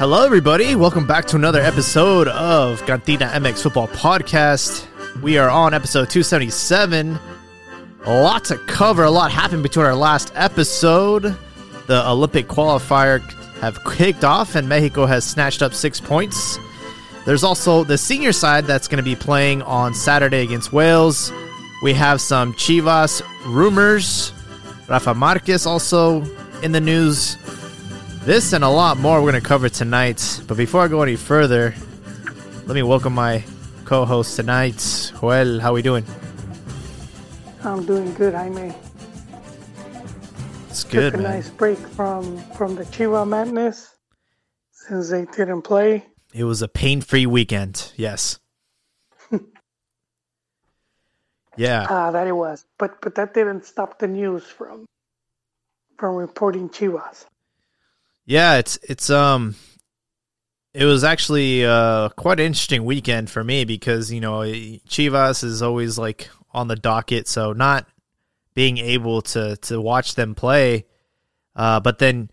Hello, everybody. Welcome back to another episode of Cantina MX Football Podcast. We are on episode 277. A lot to cover. A lot happened between our last episode. The Olympic qualifier have kicked off, and Mexico has snatched up six points. There's also the senior side that's going to be playing on Saturday against Wales. We have some Chivas rumors. Rafa Marquez also in the news. This and a lot more we're going to cover tonight. But before I go any further, let me welcome my co-host tonight, Joel. How are we doing? I'm doing good, Jaime. It's good, Took a man. nice break from from the Chihuahua madness since they didn't play. It was a pain-free weekend. Yes. yeah. Ah, that it was. But but that didn't stop the news from from reporting Chivas. Yeah, it's it's um it was actually uh quite an interesting weekend for me because, you know, Chivas is always like on the docket, so not being able to to watch them play uh but then,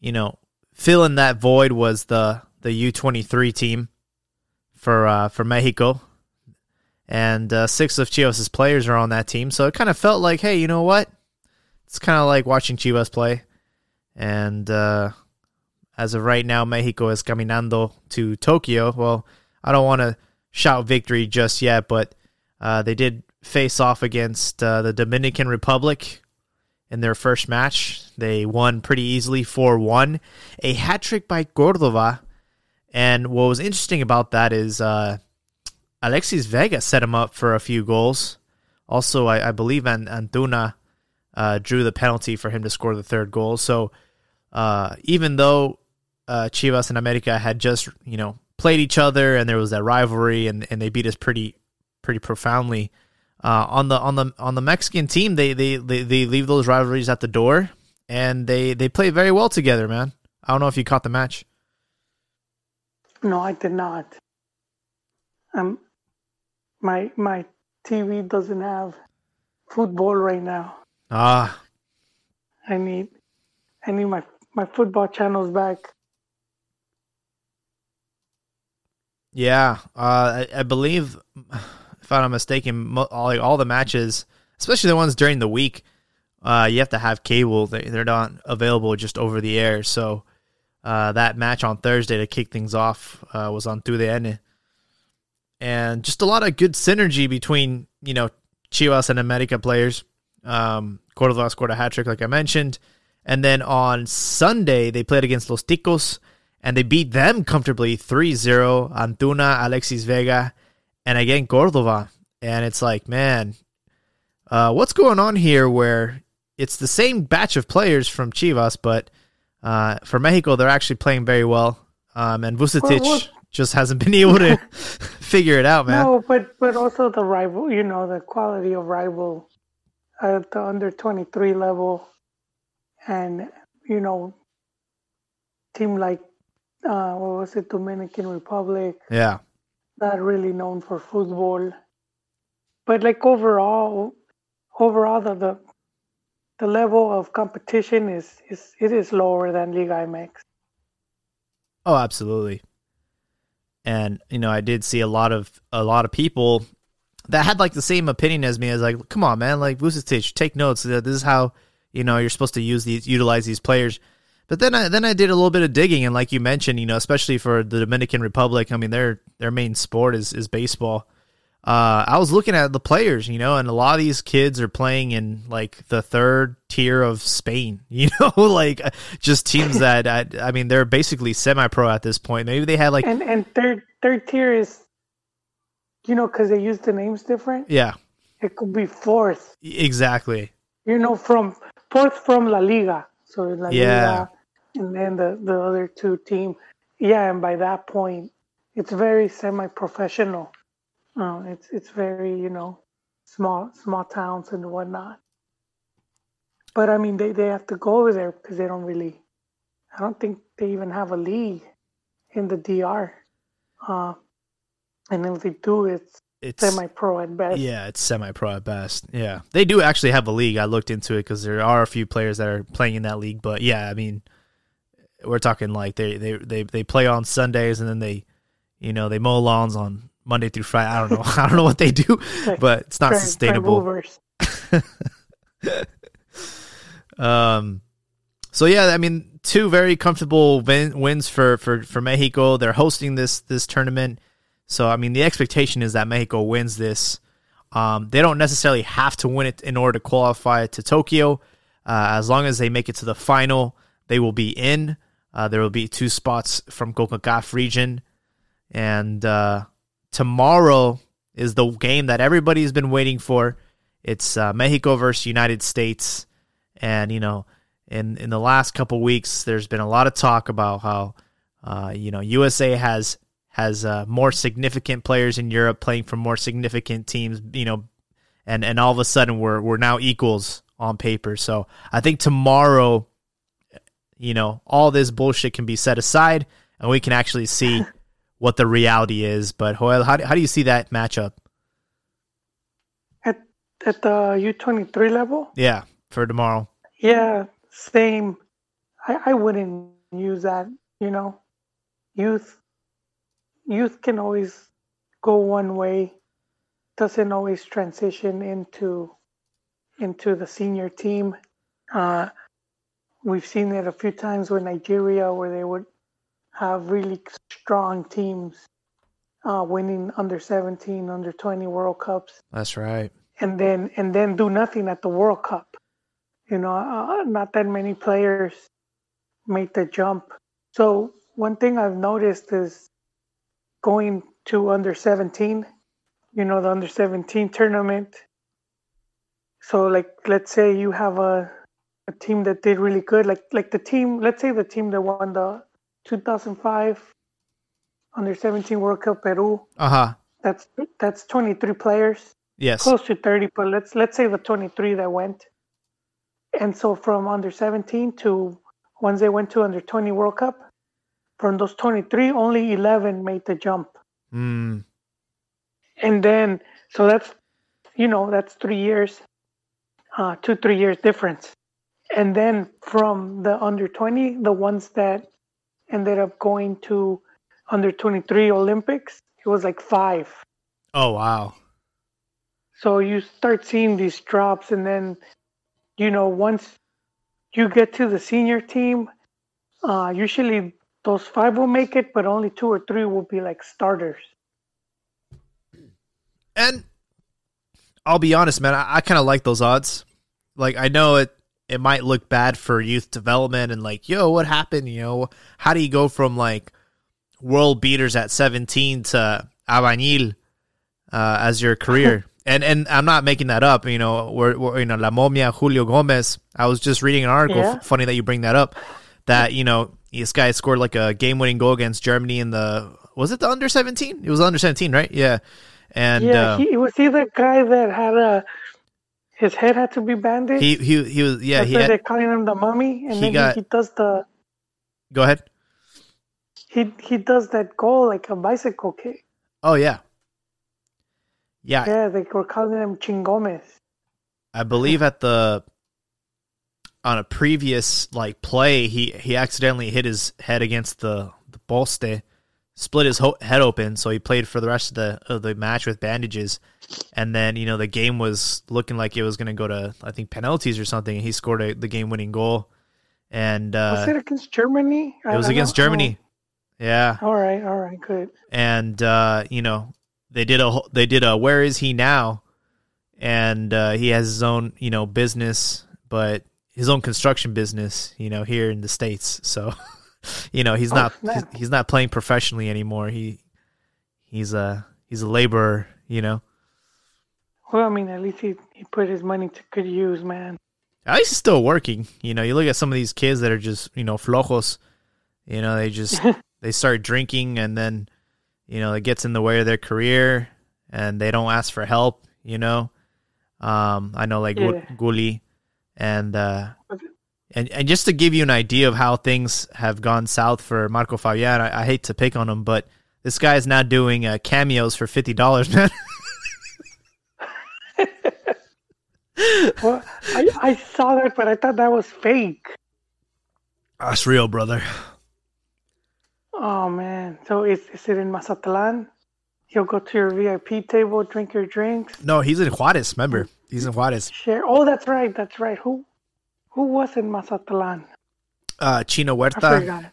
you know, filling that void was the the U23 team for uh for Mexico. And uh, six of Chivas' players are on that team, so it kind of felt like, hey, you know what? It's kind of like watching Chivas play. And uh, as of right now, Mexico is caminando to Tokyo. Well, I don't want to shout victory just yet, but uh, they did face off against uh, the Dominican Republic in their first match. They won pretty easily 4 1. A hat trick by Cordova. And what was interesting about that is uh, Alexis Vega set him up for a few goals. Also, I, I believe Antuna uh, drew the penalty for him to score the third goal. So uh, even though uh, Chivas and America had just you know played each other and there was that rivalry and, and they beat us pretty pretty profoundly uh, on the on the on the Mexican team they, they they they leave those rivalries at the door and they they play very well together man I don't know if you caught the match No, I did not. Um, my my TV doesn't have football right now. ah I need I need my my football channels back. Yeah, uh, I, I believe, if I'm not mistaken, mo- all, like, all the matches, especially the ones during the week, uh, you have to have cable. They, they're not available just over the air. So uh, that match on Thursday to kick things off uh, was on TUDN. And just a lot of good synergy between, you know, Chivas and America players. Um, Cordova scored a hat trick, like I mentioned. And then on Sunday, they played against Los Ticos and they beat them comfortably 3-0 Antuna, Alexis Vega, and again Cordova. And it's like, man, uh, what's going on here where it's the same batch of players from Chivas, but uh, for Mexico, they're actually playing very well. Um, and Vucetich Well, well- just hasn't been able to figure it out, man. No, but but also the rival, you know, the quality of rival at the under twenty three level, and you know, team like uh, what was it, Dominican Republic, Yeah. not really known for football, but like overall, overall the the, the level of competition is is it is lower than Liga MX. Oh, absolutely. And you know, I did see a lot of a lot of people that had like the same opinion as me. As like, come on, man, like Vucetich, take notes. This is how you know you're supposed to use these, utilize these players. But then I then I did a little bit of digging, and like you mentioned, you know, especially for the Dominican Republic, I mean, their their main sport is is baseball. Uh, I was looking at the players, you know, and a lot of these kids are playing in like the third tier of Spain, you know, like uh, just teams that I, I mean, they're basically semi-pro at this point. Maybe they had like, And and third third tier is, you know, because they use the names different. yeah, It could be fourth. exactly, you know, from fourth from La Liga. So La Yeah. Liga and then the, the other two team. Yeah, and by that point it's very semi professional. Uh, it's it's very, you know, small small towns and whatnot. But I mean they, they have to go over there because they don't really I don't think they even have a league in the DR. Uh, and if they do it's it's semi pro at best. yeah, it's semi-pro at best. Yeah, they do actually have a league. I looked into it because there are a few players that are playing in that league. But yeah, I mean, we're talking like they they they they play on Sundays and then they, you know, they mow lawns on Monday through Friday. I don't know. I don't know what they do, but it's not sustainable. Um, so yeah, I mean, two very comfortable win- wins for, for, for Mexico. They're hosting this this tournament, so I mean, the expectation is that Mexico wins this. Um, they don't necessarily have to win it in order to qualify to Tokyo. Uh, as long as they make it to the final, they will be in. Uh, there will be two spots from CONCACAF region, and uh, tomorrow is the game that everybody's been waiting for. It's uh, Mexico versus United States, and you know, in in the last couple weeks, there's been a lot of talk about how uh, you know USA has has uh, more significant players in Europe playing for more significant teams. You know, and and all of a sudden we're we're now equals on paper. So I think tomorrow, you know, all this bullshit can be set aside, and we can actually see what the reality is. But Joel, how do, how do you see that matchup? At at the U twenty three level, Yeah, for tomorrow. yeah, same. I, I wouldn't use that. You know, youth youth can always go one way. Doesn't always transition into into the senior team. Uh, we've seen it a few times with Nigeria, where they would have really strong teams uh, winning under 17, under 20 World Cups That's right. and then and then do nothing at the World Cup. You know, uh, not that many players make the jump. So one thing I've noticed is going to under 17. You know, the under 17 tournament. So like, let's say you have a a team that did really good, like like the team. Let's say the team that won the 2005 under 17 World Cup Peru. Uh huh. That's that's 23 players Yes. close to 30 but let's let's say the 23 that went and so from under 17 to once they went to under 20 world cup from those 23 only 11 made the jump Mm, and then so that's you know that's three years uh two three years difference and then from the under 20 the ones that ended up going to under 23 olympics it was like five. Oh, wow. So you start seeing these drops, and then, you know, once you get to the senior team, uh, usually those five will make it, but only two or three will be like starters. And I'll be honest, man. I, I kind of like those odds. Like I know it. It might look bad for youth development and like, yo, what happened? You know, how do you go from like world beaters at 17 to Abañil uh, as your career? and and I'm not making that up. You know, we're, we're you know La Momia, Julio Gomez. I was just reading an article. Yeah. funny that you bring that up. That you know this guy scored like a game-winning goal against Germany in the was it the under 17? It was under 17, right? Yeah. And yeah, uh, he was he the guy that had a his head had to be bandaged. He he he was yeah That's he had, they're calling him the mummy, and he then got- he, he does the go ahead. he he does that goal like a bicycle kick. Oh yeah, yeah. Yeah, they were calling him Chingomes. I believe at the on a previous like play he he accidentally hit his head against the the poste, split his ho- head open, so he played for the rest of the of the match with bandages. And then you know the game was looking like it was going to go to I think penalties or something. And he scored a, the game winning goal, and Was uh, it against Germany? it was against Germany. Yeah, Oh, all right, all right, good. and uh, you know they did a they did a where is he now, and uh, he has his own you know business, but his own construction business, you know, here in the states. So, you know, he's Oh, not snap. he's, he's not playing professionally anymore. He he's a he's a laborer, you know. Well, I mean, at least he, he put his money to good use, man. At least he's still working. You know, you look at some of these kids that are just you know flojos. You know, they just they start drinking and then you know it gets in the way of their career and they don't ask for help. You know, um, I know like Yeah. Guli and uh, and and just to give you an idea of how things have gone south for Marco Fabian, I, I hate to pick on him, but this guy is now doing uh, cameos for fifty dollars, man. Well, I, I saw that, but I thought that was fake. That's real, brother. Oh man. So is is it in Mazatlan? He'll go to your VIP table, drink your drinks. No, he's in Juarez. Remember, he's in Juarez. Share. Oh, that's right. That's right. Who who was in Mazatlan? Uh, Chino I Huerta. forgot.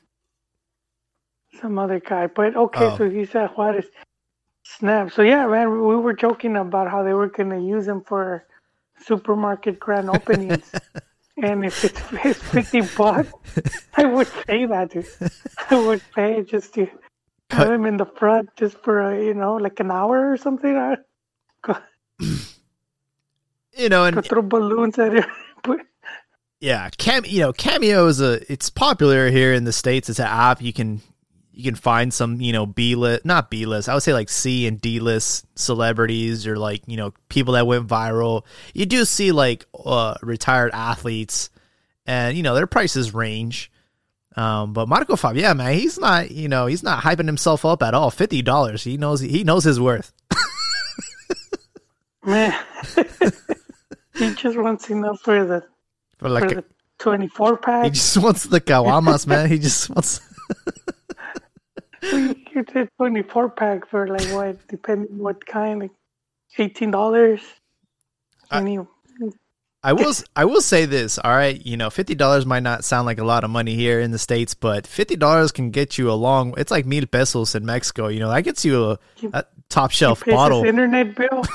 Some other guy. But okay, Oh. so he's at Juarez. Snap. So yeah, man, we were joking about how they were gonna use him for supermarket grand openings. and if it's, it's fifty bucks, I would pay that. Dude. I would pay just to have him in the front just for a, you know like an hour or something. You know, and throw balloons at it. Yeah, cam. You know, Cameo is a. It's popular here in the states. It's an app you can you can find some you know B list, not B list. I would say like C and D list celebrities or like you know people that went viral. You do see like uh, retired athletes, and you know their prices range. Um, but Marco Fab, yeah, man, he's not you know he's not hyping himself up at all. Fifty dollars, he knows he knows his worth. man, he just wants enough for the For for like the twenty four he just wants the caguamas, man. He just wants. You twenty four pack for like what, depending what kind, like eighteen dollars. I- And you, I will I will say this, all right, you know, fifty dollars might not sound like a lot of money here in the states, but fifty dollars can get you a long. It's like mil pesos in Mexico, you know, that gets you a, a top shelf bottle. internet bill.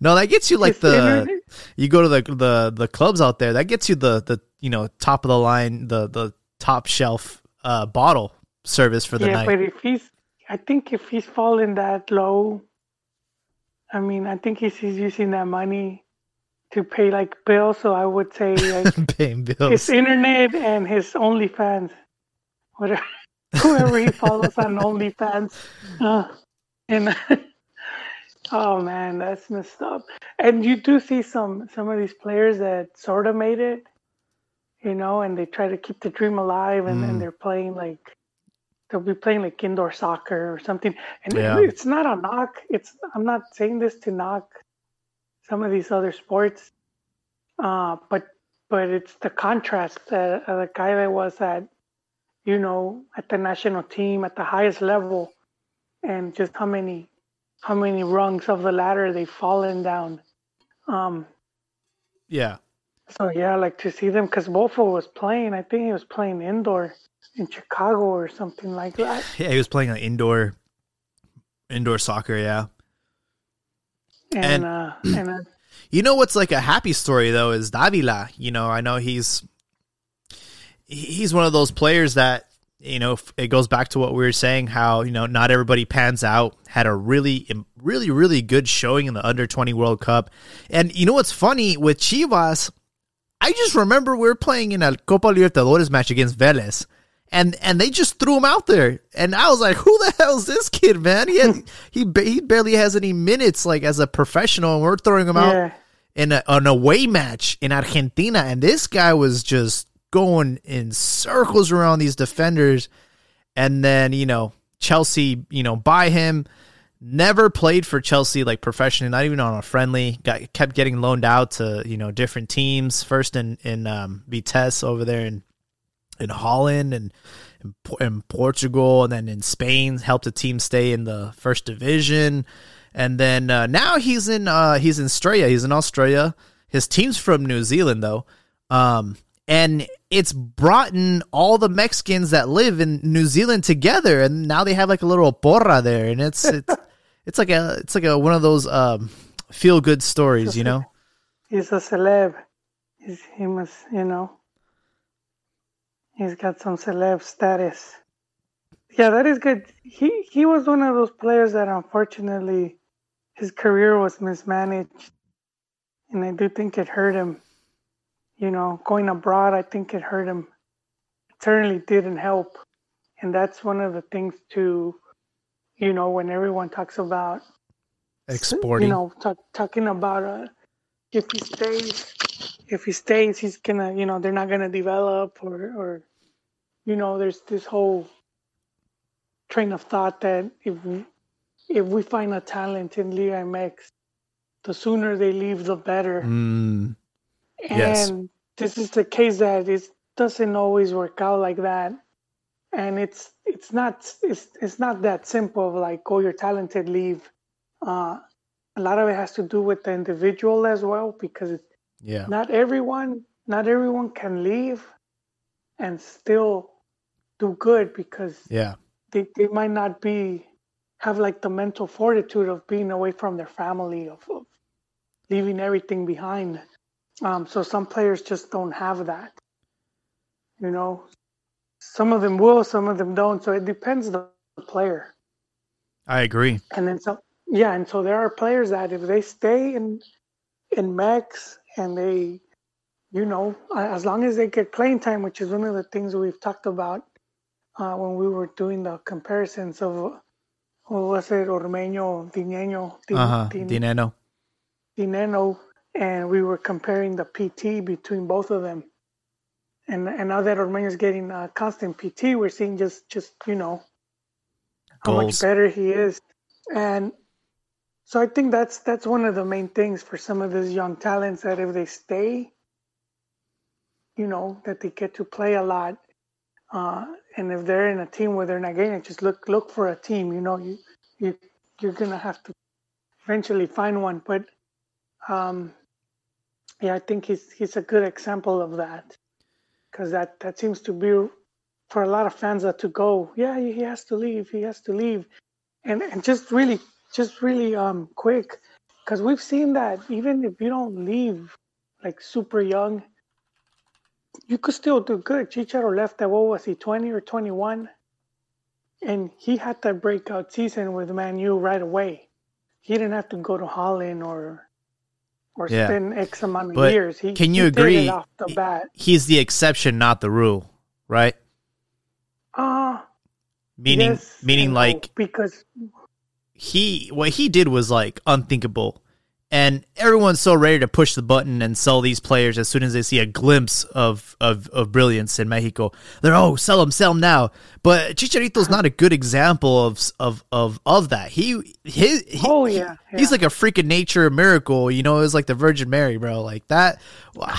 No, that gets you like the internet- you go to the the the clubs out there. That gets you the the you know top of the line the the top shelf uh bottle service for the yeah, night. but if he's, I think if he's falling that low, I mean, I think he's, he's using that money to pay like bills. So I would say like Paying his bills. internet and his OnlyFans, whatever, whoever he follows on OnlyFans, uh, and oh man, that's messed up. And you do see some some of these players that sort of made it, you know, and they try to keep the dream alive, and, Mm. and they're playing like they'll be playing like indoor soccer or something. And Yeah. it's not a knock. It's I'm not saying this to knock some of these other sports, uh, but but it's the contrast that uh, the guy that was at, you know, at the national team at the highest level, and just how many how many rungs of the ladder they've fallen down. Um, Yeah. so yeah, like to see them because Wolfo was playing. I think he was playing indoor in Chicago or something like that. Yeah, he was playing like indoor indoor soccer, yeah. And And- uh, and uh, You know what's like a happy story though is Davila. You know, I know he's he's one of those players that you know it goes back to what we were saying how you know not everybody pans out had a really really really good showing in the under 20 world cup. And you know what's funny? With chivas i just remember we were playing in a copa libertadores match against Vélez and and they just threw him out there and i was like who the hell is this kid man he had, he, he barely has any minutes like as a professional and we're throwing him out yeah, in a, an away match in Argentina, and this guy was just going in circles around these defenders. And then you know Chelsea, you know, buy him. Never played for Chelsea like professionally, not even on a friendly. Got kept getting loaned out to you know different teams. First in in um, Vitesse over there in in Holland and in, in Portugal, and then in Spain. Helped a team stay in the first division, and then uh, now he's in uh, he's in Australia. He's in Australia. His team's from New Zealand though, um, and it's brought in all the Mexicans that live in New Zealand together, and now they have like a little porra there, and it's it's it's like a it's like a one of those um, feel good stories, you know. he's a celeb. He's, he must, you know, he's got some celeb status. Yeah, that is good. He he was one of those players that unfortunately his career was mismanaged, and I do think it hurt him. You know, going abroad, I think it hurt him. It certainly didn't help, and that's one of the things to, you know, when everyone talks about Exporting. you know, talk, talking about uh, if he stays, if he stays, he's gonna, you know, they're not gonna develop, or, or, you know, there's this whole train of thought that if we, if we find a talent in Liga MX, the sooner they leave, the better. Mm, And Yes. this is the case that it doesn't always work out like that. and it's it's not it's it's not that simple of like oh you're talented leave. Uh, a lot of it has to do with the individual as well because Yeah. not everyone not everyone can leave and still do good because Yeah. they, they might not be have like the mental fortitude of being away from their family of, of leaving everything behind um, so some players just don't have that you know some of them will some of them don't so it depends on the player I agree. and then some yeah and so there are players that if they stay in in mex and they you know as long as they get playing time which is one of the things we've talked about uh, when we were doing the comparisons of what was it ormeño Dinenno Uh huh. Dinenno. Dinenno and we were comparing the pt between both of them and and now that Ormeño is getting uh, constant pt we're seeing just just you know how Goals. much better he is and so i think that's that's one of the main things for some of these young talents that if they stay you know that they get to play a lot uh, and if they're in a team where they're not getting it just look look for a team you know you you you're gonna have to eventually find one. But um yeah i think he's he's a good example of that because that that seems to be for a lot of fans that to go yeah he has to leave he has to leave. And and just really just really um quick because we've seen that even if you don't leave like super young you could still do good. Chicharo left at what was he 20 or 21 and he had that breakout season with man u right away. He didn't have to go to holland or or Yeah. spend x amount of But years. He, can you he agree- off the bat. He's the exception, not the rule, right? uh Meaning, yes meaning and no, like because he what he did was like unthinkable and everyone's so ready to push the button and sell these players as soon as they see a glimpse of of, of brilliance in Mexico. They're oh sell them, sell them now. But Chicharito's not a good example of of of of that. He his he, Oh, he- yeah, he's like a freaking nature miracle. You know, it was like the Virgin Mary, bro. Like that. wow.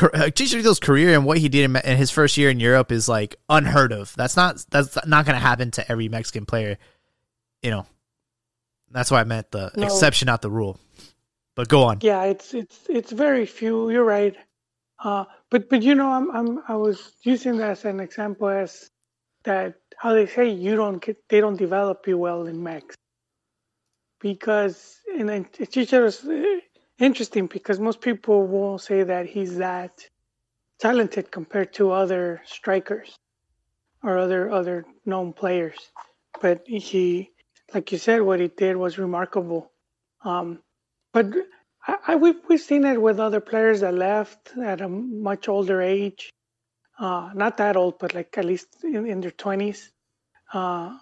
Uh, Chicharito's career and what he did in, in his first year in Europe is like unheard of. That's not that's not going to happen to every Mexican player. You know, that's why I meant the No. exception, not the rule. But go on. Yeah, it's it's it's very few. You're right. Uh, but but you know, I'm I'm I was using that as an example as that how they say you don't get they don't develop you well in Mex because and then Chicharo's uh, interesting because most people won't say that he's that talented compared to other strikers or other other known players, but he like you said, what he did was remarkable. Um, but I, I we've we've seen it with other players that left at a much older age, uh, not that old, but like at least in, in their twenties, uh,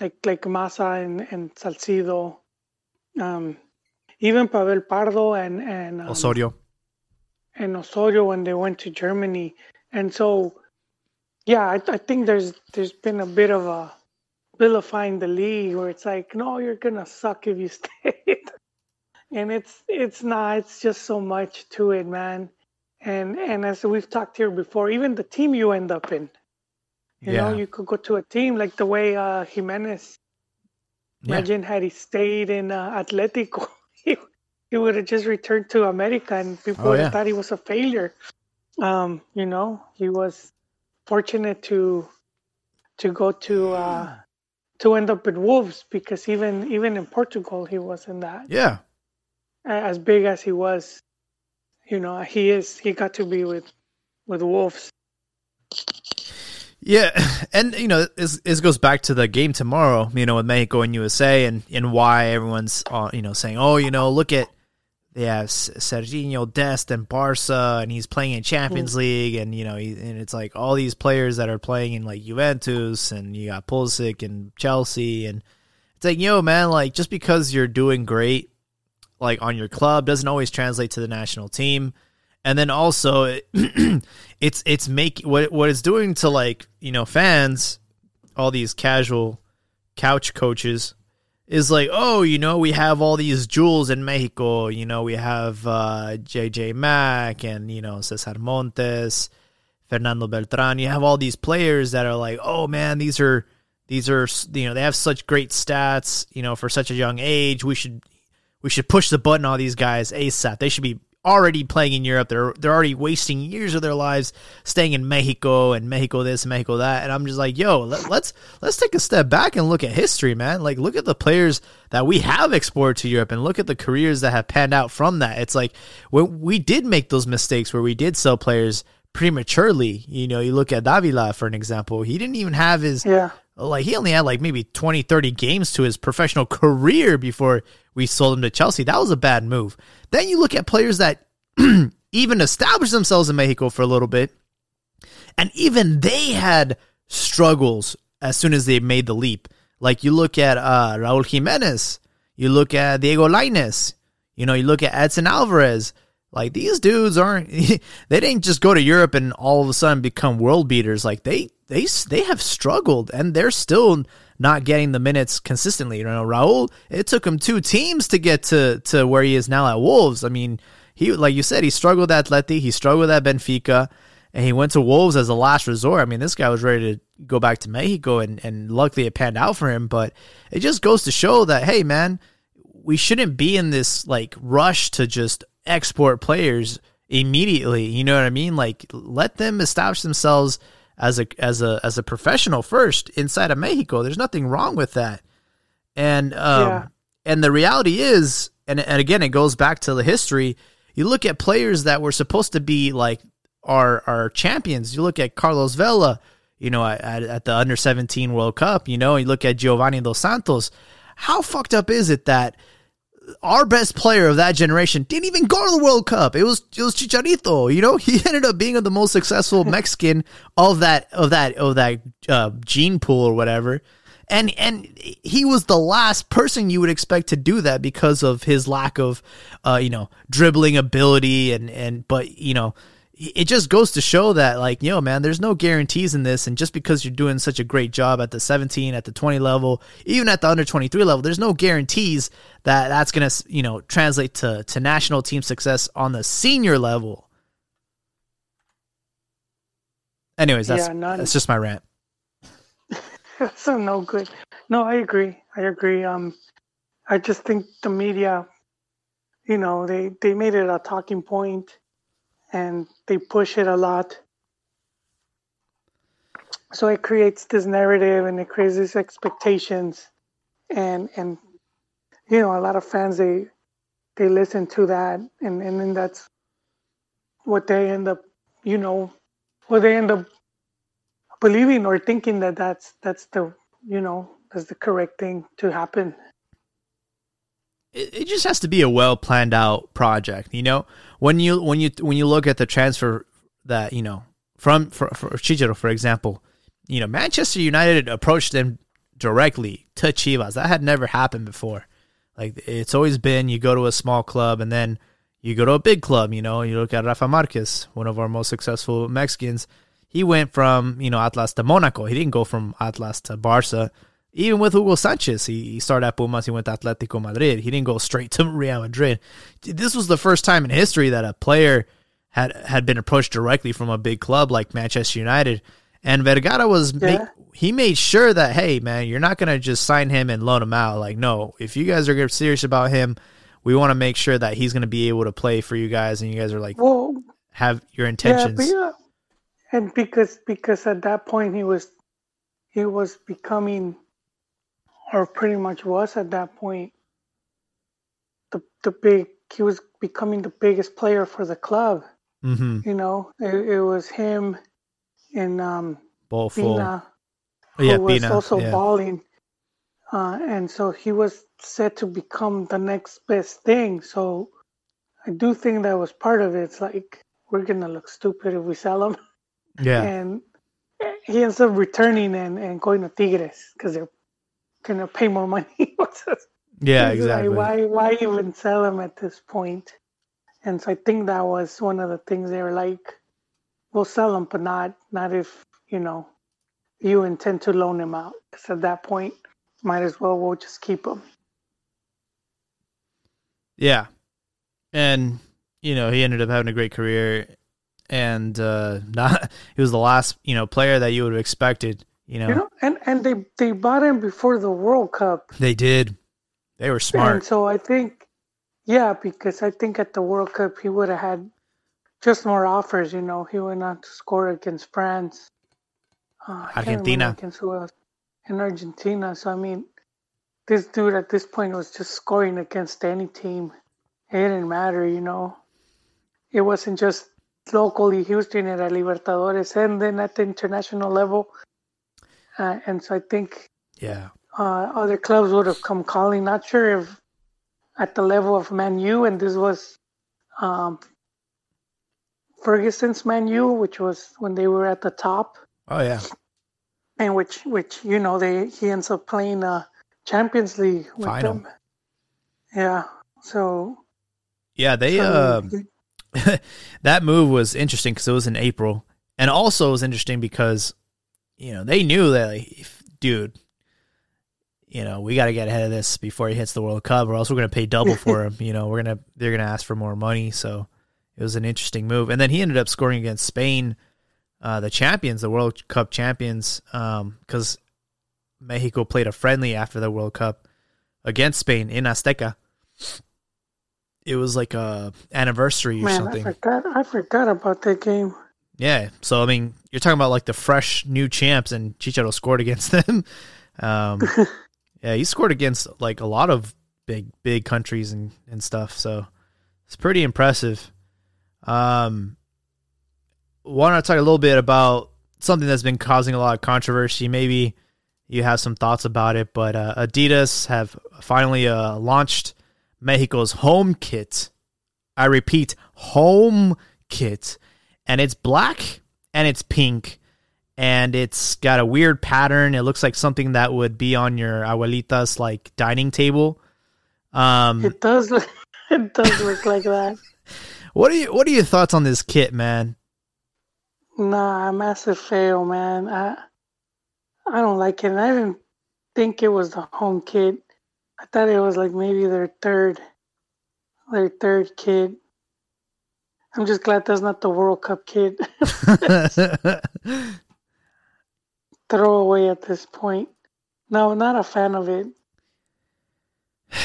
like like Massa and, and Salcido, um, even Pavel Pardo and and um, Osorio. and Osorio when they went to Germany, and so yeah, I, I think there's there's been a bit of a vilifying the league where it's like, no, you're gonna suck if you stay, and it's it's not. It's just so much to it, man. And and as we've talked here before, even the team you end up in, you know, you could go to a team like the way uh, Jimenez. Yeah. Imagine had he stayed in uh, Atletico, he, he would have just returned to America, and people Oh, yeah. thought he was a failure. Um, you know, he was fortunate to to go to uh, to end up at Wolves because even even in Portugal he wasn't that Yeah. as big as he was. You know, he is. He got to be with with Wolves. Yeah, and you know, this, this goes back to the game tomorrow. You know, with Mexico and USA, and and why everyone's uh, you know saying, oh, you know, look at they have Sergiño Dest and Barca, and he's playing in Champions League, and you know, he, and it's like all these players that are playing in like Juventus, and you got Pulisic and Chelsea, and it's like, yo, man, like just because you're doing great, like on your club, doesn't always translate to the national team. And then also it, it's it's make what what it's doing to like you know fans all these casual couch coaches is like oh you know we have all these jewels in mexico you know we have uh jj mack and you know cesar montes Fernando Beltran. You have all these players that are like, oh man, these are these are you know they have such great stats. You know, for such a young age, we should we should push the button on these guys ASAP. They should be already playing in Europe. They're they're already wasting years of their lives staying in Mexico and Mexico this and Mexico that. And I'm just like, yo, let, us let's, let's take a step back and look at history, man. Like, look at the players that we have exported to Europe and look at the careers that have panned out from that. It's like when we did make those mistakes where we did sell players prematurely. You know, you look at Davila for an example. He didn't even have his yeah. Like he only had like maybe 20, 30 games to his professional career before we sold him to Chelsea. That was a bad move. Then you look at players that even established themselves in Mexico for a little bit, and even they had struggles as soon as they made the leap. Like you look at uh, Raul Jimenez, you look at Diego Lainez, you know, you look at Edson Alvarez. Like these dudes aren't they didn't just go to Europe and all of a sudden become world beaters. Like they they they have struggled and they're still not getting the minutes consistently. You know, Raul, it took him two teams to get to to where he is now at Wolves. I mean, he like you said, he struggled at Atleti, he struggled at Benfica, and he went to Wolves as a last resort. I mean, this guy was ready to go back to Mexico, and and luckily it panned out for him. But it just goes to show that hey, man, we shouldn't be in this like rush to just export players immediately. You know what I mean? Like let them establish themselves as a as a as a professional first inside of Mexico. There's nothing wrong with that. And um yeah. and the reality is and and again it goes back to the history. You look at players that were supposed to be like our our champions. You look at Carlos Vela, you know, at, at the under 17 World Cup, you know, you look at Giovanni Dos Santos. How fucked up is it that our best player of that generation didn't even go to the World Cup. It was it was Chicharito. You know, he ended up being the most successful Mexican of that of that of that uh, gene pool or whatever. And and he was the last person you would expect to do that because of his lack of, uh, you know, dribbling ability and and but you know it just goes to show that like yo man there's no guarantees in this. And just because you're doing such a great job at the 17 at the 20 level even at the under 23 level there's no guarantees that that's going to you know translate to to national team success on the senior level. Anyways that's yeah, that's just my rant. So no good. No i agree. I agree. Um i just think the media you know they they made it a talking point and they push it a lot. So it creates this narrative and it creates these expectations, and and you know a lot of fans they they listen to that, and and then that's what they end up you know what they end up believing or thinking that that's that's the you know that's the correct thing to happen it, it just has to be a well planned out project. You know, when you when you when you look at the transfer that you know from for, for for example, you know Manchester United approached them directly to Chivas. That had never happened before. Like it's always been you go to a small club and then you go to a big club. You know, you look at Rafa Marquez, one of our most successful Mexicans. He went from you know Atlas to Monaco. He didn't go from Atlas to Barca even with Hugo Sanchez, he, he started at Pumas, he went to Atletico Madrid. He didn't go straight to Real Madrid. This was the first time in history that a player had had been approached directly from a big club like Manchester United. And Vergara was yeah. make, he made sure that hey man, you're not gonna just sign him and loan him out. Like no, if you guys are serious about him, we want to make sure that he's gonna be able to play for you guys, and you guys are like well, have your intentions. Yeah, yeah. And because because at that point he was he was becoming or pretty much was at that point the the big he was becoming the biggest player for the club. Mm-hmm. You know, it, it, was him and um Bina, oh, yeah, who was Bina, also yeah. balling. Uh, and so he was set to become the next best thing. So I do think that was part of it. It's like we're gonna look stupid if we sell him. Yeah. And he ends up returning and, and going to Tigres because they're gonna pay more money. yeah, exactly. Like, why why even sell him at this point? And so I think that was one of the things they were like, we'll sell him, but not not if you know you intend to loan him out. Because at that point, might as well we'll just keep him. Yeah, and you know he ended up having a great career, and uh, not he was the last you know player that you would have expected. You know, You know, and and they they bought him before the World Cup. they did. They were smart. And so I think, yeah, because I think at the World Cup he would have had just more offers. You know, he went on to score against France, uh, I can't remember Argentina. against who else, in Argentina. So I mean, this dude at this point was just scoring against any team. It didn't matter, you know. It wasn't just locally. Houston was doing it at Libertadores and then at the international level. Uh, and so I think yeah, uh, other clubs would have come calling. Not sure if at the level of Man U, and this was um, Ferguson's Man U, which was when they were at the top, oh yeah, and which which you know they he ends up playing uh, Champions League with Final. them. Yeah, so yeah. They so uh, that move was interesting because it was in April, and also it was interesting because you know they knew that, like, if, dude, you know we got to get ahead of this before he hits the World Cup, or else we're gonna pay double for him. You know, we're gonna they're gonna ask for more money, so it was an interesting move. And then he ended up scoring against Spain, uh, the champions, the World Cup champions, because Mexico played a friendly after the World Cup against Spain in Azteca. It was like a anniversary or man, I something. forgot I forgot about that game. Yeah. So I mean, you're talking about like the fresh new champs, and Chicharo scored against them. Um, yeah, he scored against like a lot of big big countries and and stuff. So it's pretty impressive. Um, want to talk a little bit about something that's been causing a lot of controversy. Maybe you have some thoughts about it, but uh, Adidas have finally uh, launched Mexico's home kit. I repeat, home kit, and it's black and it's pink, and it's got a weird pattern. It looks like something that would be on your abuelita's like dining table. Um, It does look it does look like that. what are you what are your thoughts on this kit, man? Nah, massive fail, man. I I don't like it. And I didn't think it was the home kit. I thought it was like maybe their third their third kid. I'm just glad that's not the World Cup kid. Throw away at this point. No, not a fan of it.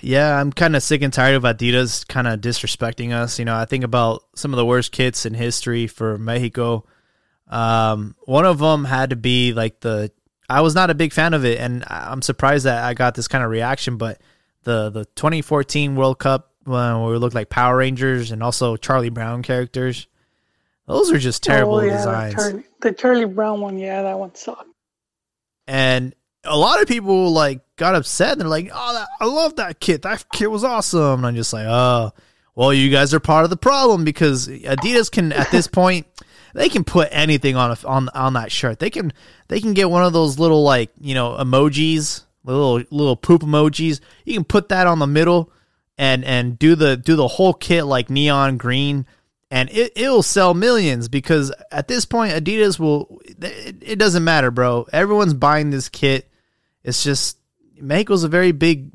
yeah, I'm kind of sick and tired of Adidas kind of disrespecting us. You know, I think about some of the worst kits in history for Mexico. Um, one of them had to be like the. I was not a big fan of it, and I'm surprised that I got this kind of reaction. But the the 2014 World Cup when we looked like Power Rangers and also Charlie Brown characters, those are just terrible oh, yeah, designs. The Charlie, the Charlie Brown one, yeah, that one sucked. and a lot of people like got upset. And they're like oh that, i love that kit that kit was awesome. And i'm just like oh well you guys are part of the problem because adidas can at this point they can put anything on a, on on that shirt. They can they can get one of those little like you know emojis little little poop emojis. You can put that on the middle and and do the do the whole kit like neon green. And it, it'll sell millions because at this point adidas will it, it doesn't matter bro. Everyone's buying this kit. It's just mexico's a very big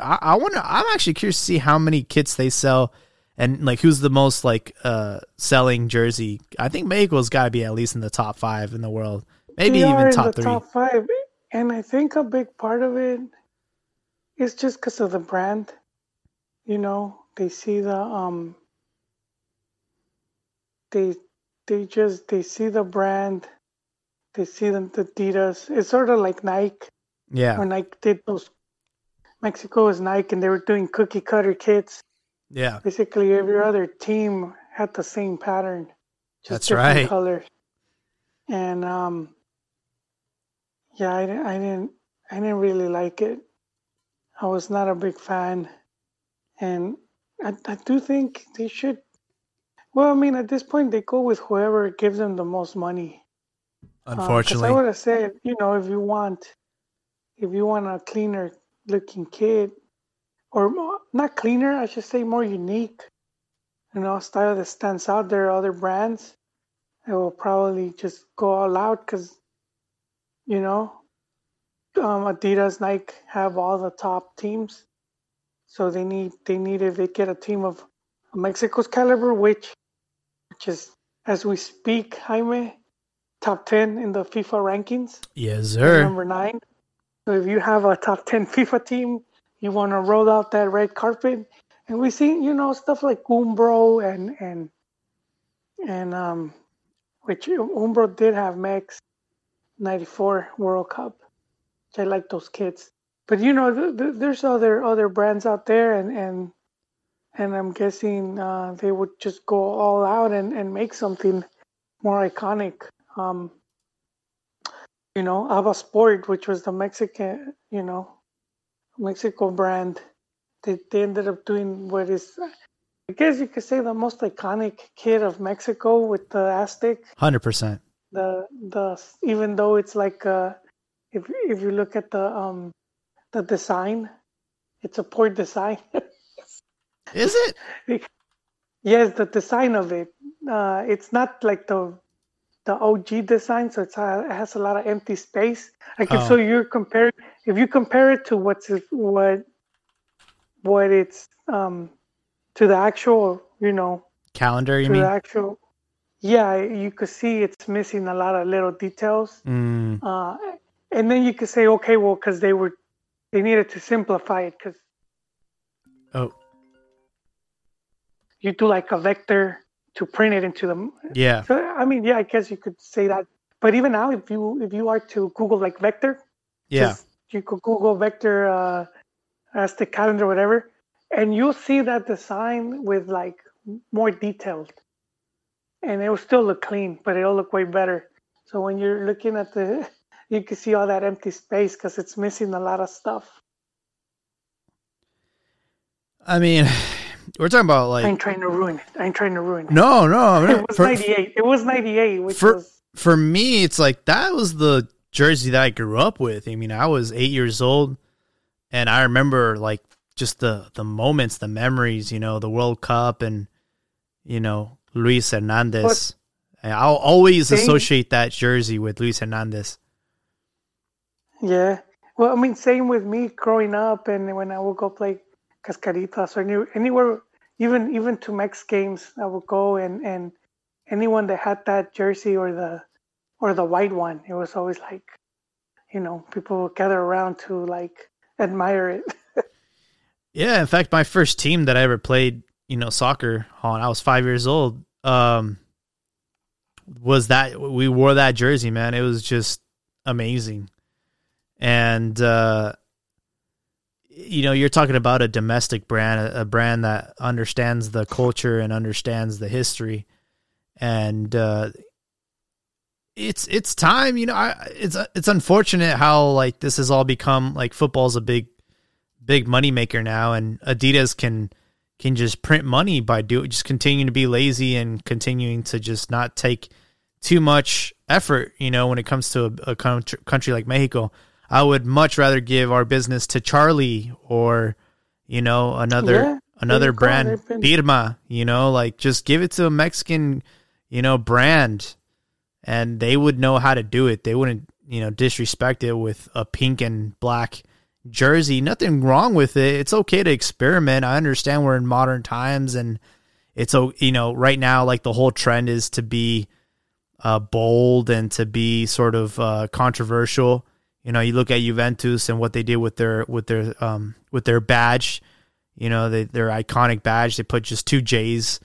I, I wonder i'm actually curious to see how many kits they sell and like who's the most like uh selling jersey. I think mexico's got to be at least in the top five in the world. Maybe They even in top the three. top five, and I think a big part of it is just because of the brand. You know, they see the um, they they just they see the brand, they see them the Adidas. It's sort of like Nike yeah when Nike did those. Mexico was Nike, and they were doing cookie cutter kits. yeah Basically, every other team had the same pattern, just That's different right. colors. And um, yeah, I I didn't, I didn't really like it. I was not a big fan, and I, I do think they should. Well, I mean, at this point, they go with whoever gives them the most money. Uh, unfortunately I would have said, you know, if you want, if you want a cleaner looking kid, or more, not cleaner, I should say more unique, you know, style that stands out. There are other brands that will probably just go all out because, you know, um, Adidas, Nike have all the top teams, so they need they need if they get a team of Mexico's caliber, which which is as we speak, Jaime, top 10 in the FIFA rankings. Yes, sir. Number nine. So if you have a top 10 FIFA team, you want to roll out that red carpet. And we see, you know, stuff like Umbro and, and, and, um, which Umbro did have Mex 94 World Cup. I like those kids. But, you know, th- th- there's other, other brands out there and, and, and I'm guessing uh, they would just go all out and, and make something more iconic. Um, you know, ABA Sport, which was the Mexican, you know, Mexico brand, they, they ended up doing what is, I guess you could say, the most iconic kit of Mexico with the Aztec. Hundred percent. The the even though it's like uh, if if you look at the um the design, it's a poor design. Is it? yes, the design of it. Uh, it's not like the the OG design, so it's, uh, it has a lot of empty space. Like if Oh. so, you're comparing if you compare it to what's what what it's um to the actual, you know, Calendar, you mean? actual. Yeah, you could see it's missing a lot of little details. Mm, Uh, and then you could say, okay, well, because they were they needed to simplify it because oh, you do like a vector to print it into the yeah. So I mean, yeah, I guess you could say that. But even now, if you if you are to Google like vector, Yeah. just- you could Google vector uh, as the calendar, whatever, and you'll see that design with like more detailed, and it will still look clean, but it'll look way better. So when you're looking at the, you can see all that empty space because it's missing a lot of stuff. I mean, we're talking about like. I like ain't trying to ruin it. I ain't trying to ruin it. no, no. it was For, 98. It was 98, which For- was for me, it's like that was the jersey that I grew up with. I mean, I was eight years old, and I remember like just the the moments, the memories. You know, the World Cup, and you know Luis Hernandez. And I'll always associate that jersey with Luis Hernandez. Yeah. Well, I mean, same with me growing up, and when I would go play Cascaritas or any- anywhere, even even to Mex games, I would go and and anyone that had that jersey or the or the white one, it was always like, you know, people would gather around to like admire it. Yeah, in fact, my first team that I ever played, you know, soccer on, I was five years old. Um, was that we wore that jersey, man? It was just amazing, and uh, you know, you're talking about a domestic brand, a, brand that understands the culture and understands the history, and uh, it's it's time. You know, I, it's it's unfortunate how like this has all become like football's a big big money maker now, and Adidas can can just print money by do just continuing to be lazy and continuing to just not take too much effort. You know, when it comes to a, a country, country like Mexico, I would much rather give our business to Charly or you know another Yeah, another brand, Pirma. You know, like just give it to a Mexican, you know, brand, and they would know how to do it. They wouldn't you know disrespect it with a pink and black jersey. Nothing wrong with it. It's okay to experiment. I understand we're in modern times and it's you know right now like the whole trend is to be uh, bold and to be sort of uh, controversial. You know, you look at Juventus and what they did with their with their um with their badge. You know, they, their iconic badge. They put just two J's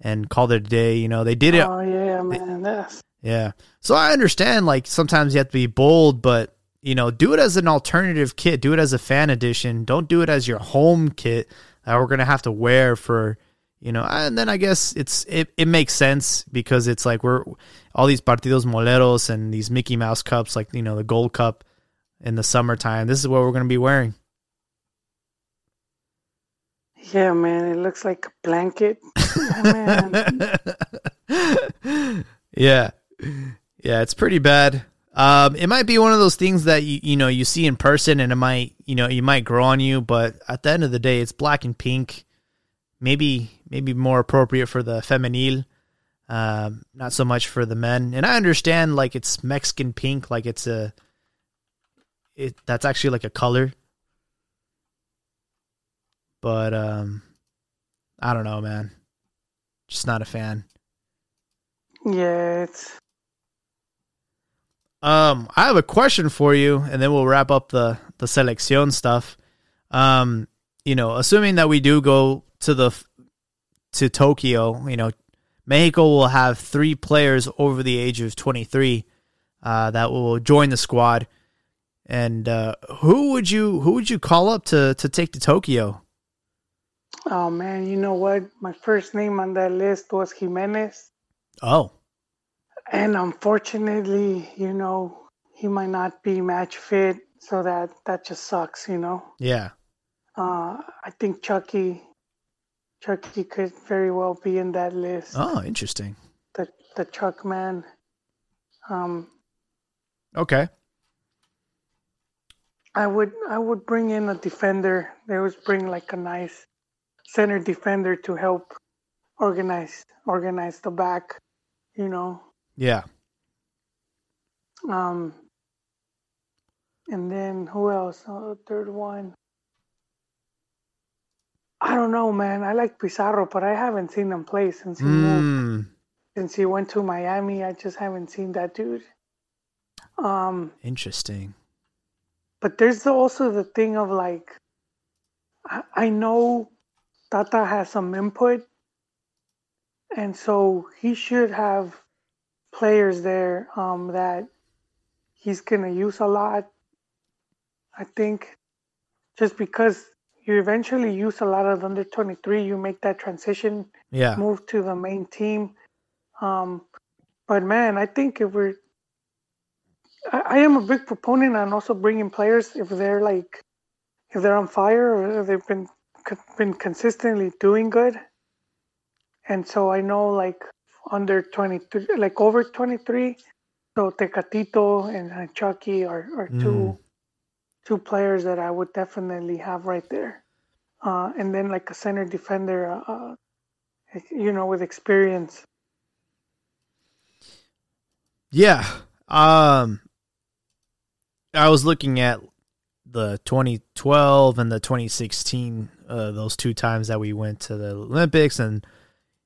and called it a day. You know, they did it oh yeah, man, that's yeah. So I understand like sometimes you have to be bold, but you know, do it as an alternative kit. Do it as a fan edition. Don't do it as your home kit that we're gonna have to wear for you know. And then I guess it's it, it makes sense because it's like we're all these partidos moleros and these Mickey Mouse cups, like you know the Gold Cup in the summertime. This is what we're gonna be wearing. yeah, man. It looks like a blanket. Oh, yeah, yeah, it's pretty bad. Um, it might be one of those things that you you know you see in person, and it might you know you might grow on you, but at the end of the day, it's black and pink. Maybe maybe more appropriate for the femenil, um, not so much for the men. And I understand like it's Mexican pink, like it's a it that's actually like a color. But um, I don't know, man. Just not a fan. Yeah, it's Um, I have a question for you, and then we'll wrap up the the selección stuff. Um, you know, assuming that we do go to the to Tokyo, you know, Mexico will have three players over the age of 23 uh, that will join the squad. And uh, who would you who would you call up to to take to Tokyo? oh man, you know what? My first name on that list was Jimenez, Oh, and unfortunately, you know, he might not be match fit, so that that just sucks, you know. yeah, Uh, I think Chucky, Chucky could very well be in that list. oh, interesting. The the Chuck man. Um, Okay, I would I would bring in a defender. They would bring like a nice center defender to help organize organize the back, you know. yeah, Um, and then who else? Oh, third one. I don't know, man. I like Pizarro, but I haven't seen him play since he moved. mm, Since he went to Miami, I just haven't seen that dude. Um, interesting. But there's also the thing of like, I, I know Tata has some input, and so he should have players there um, that he's gonna use a lot. I think just because you eventually use a lot of under 23, you make that transition, Yeah, move to the main team. Um, but man, I think if we're, I, I am a big proponent on also bringing players if they're like, if they're on fire or they've been been consistently doing good. And so I know like under 23, like over 23, so Tecatito and, Chucky are, are two Mm. two players that I would definitely have right there. Uh, and then like a center defender, uh, uh, you know, with experience. Yeah. Um I was looking at the 2012 and the 2016 uh, those two times that we went to the Olympics and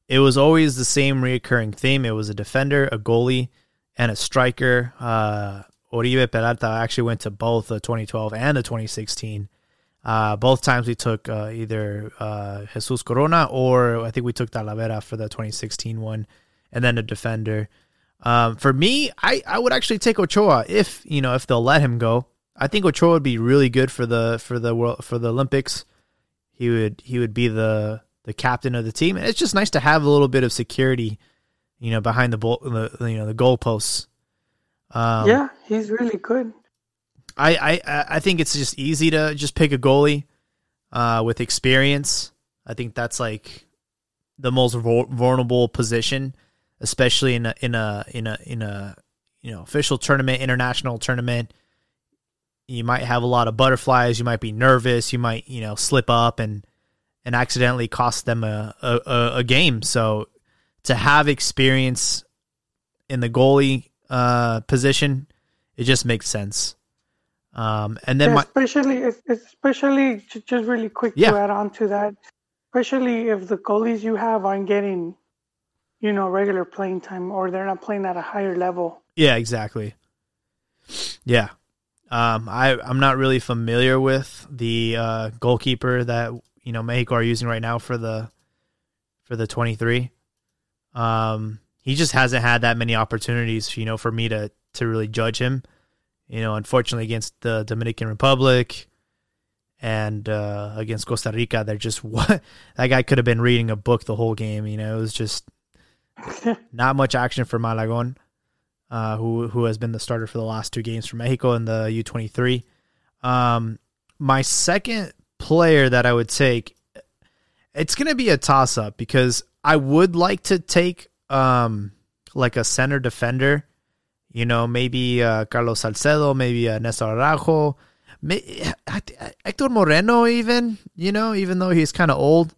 it was always the same reoccurring theme. It was a defender, a goalie, and a striker. Uh Oribe Peralta actually went to both the 2012 and the 2016. Uh, both times we took uh, either uh, Jesus Corona or I think we took Talavera for the 2016 one, and then a defender. Um, for me, I, I would actually take Ochoa if you know if they'll let him go. I think Ochoa would be really good for the for the world for the Olympics. He would he would be the the captain of the team, and it's just nice to have a little bit of security, you know, behind the ball, the you know the goalposts. Um, yeah, he's really good. I, I I think it's just easy to just pick a goalie uh, with experience. I think that's like the most vulnerable position, especially in a in a in a in a you know official tournament, international tournament. You might have a lot of butterflies. You might be nervous. You might you know slip up and and accidentally cost them a a, a game. So to have experience in the goalie uh, position, it just makes sense. Um, and then Yeah, my especially, if- especially just really quick Yeah. to add on to that, especially if the goalies you have aren't getting, you know, regular playing time or they're not playing at a higher level. yeah, exactly. Yeah, um, I I'm not really familiar with the uh, goalkeeper that you know Mexico are using right now for the for the 23. Um, he just hasn't had that many opportunities, you know, for me to to really judge him. You know, unfortunately against the Dominican Republic and uh, against Costa Rica, they're just what that guy could have been reading a book the whole game. You know, it was just not much action for Malagon, uh, who who has been the starter for the last two games for Mexico in the U twenty three. Um, my second player that I would take, it's gonna be a toss up because I would like to take um like a center defender, you know, maybe uh, Carlos Salcedo, maybe uh, Nestor Araujo, may, Hector Moreno, even you know, even though he's kind of old.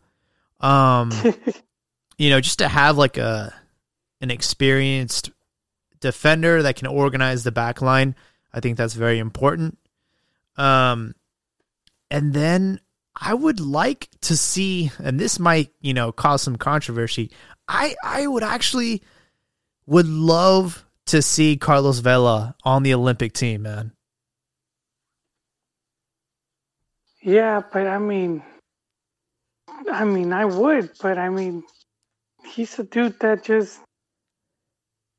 Um, you know, just to have like a an experienced defender that can organize the back line, I think that's very important. Um and then I would like to see and this might, you know, cause some controversy. I I would actually would love to see Carlos Vela on the Olympic team, man. Yeah, but I mean, I mean, I would, but I mean, he's a dude that just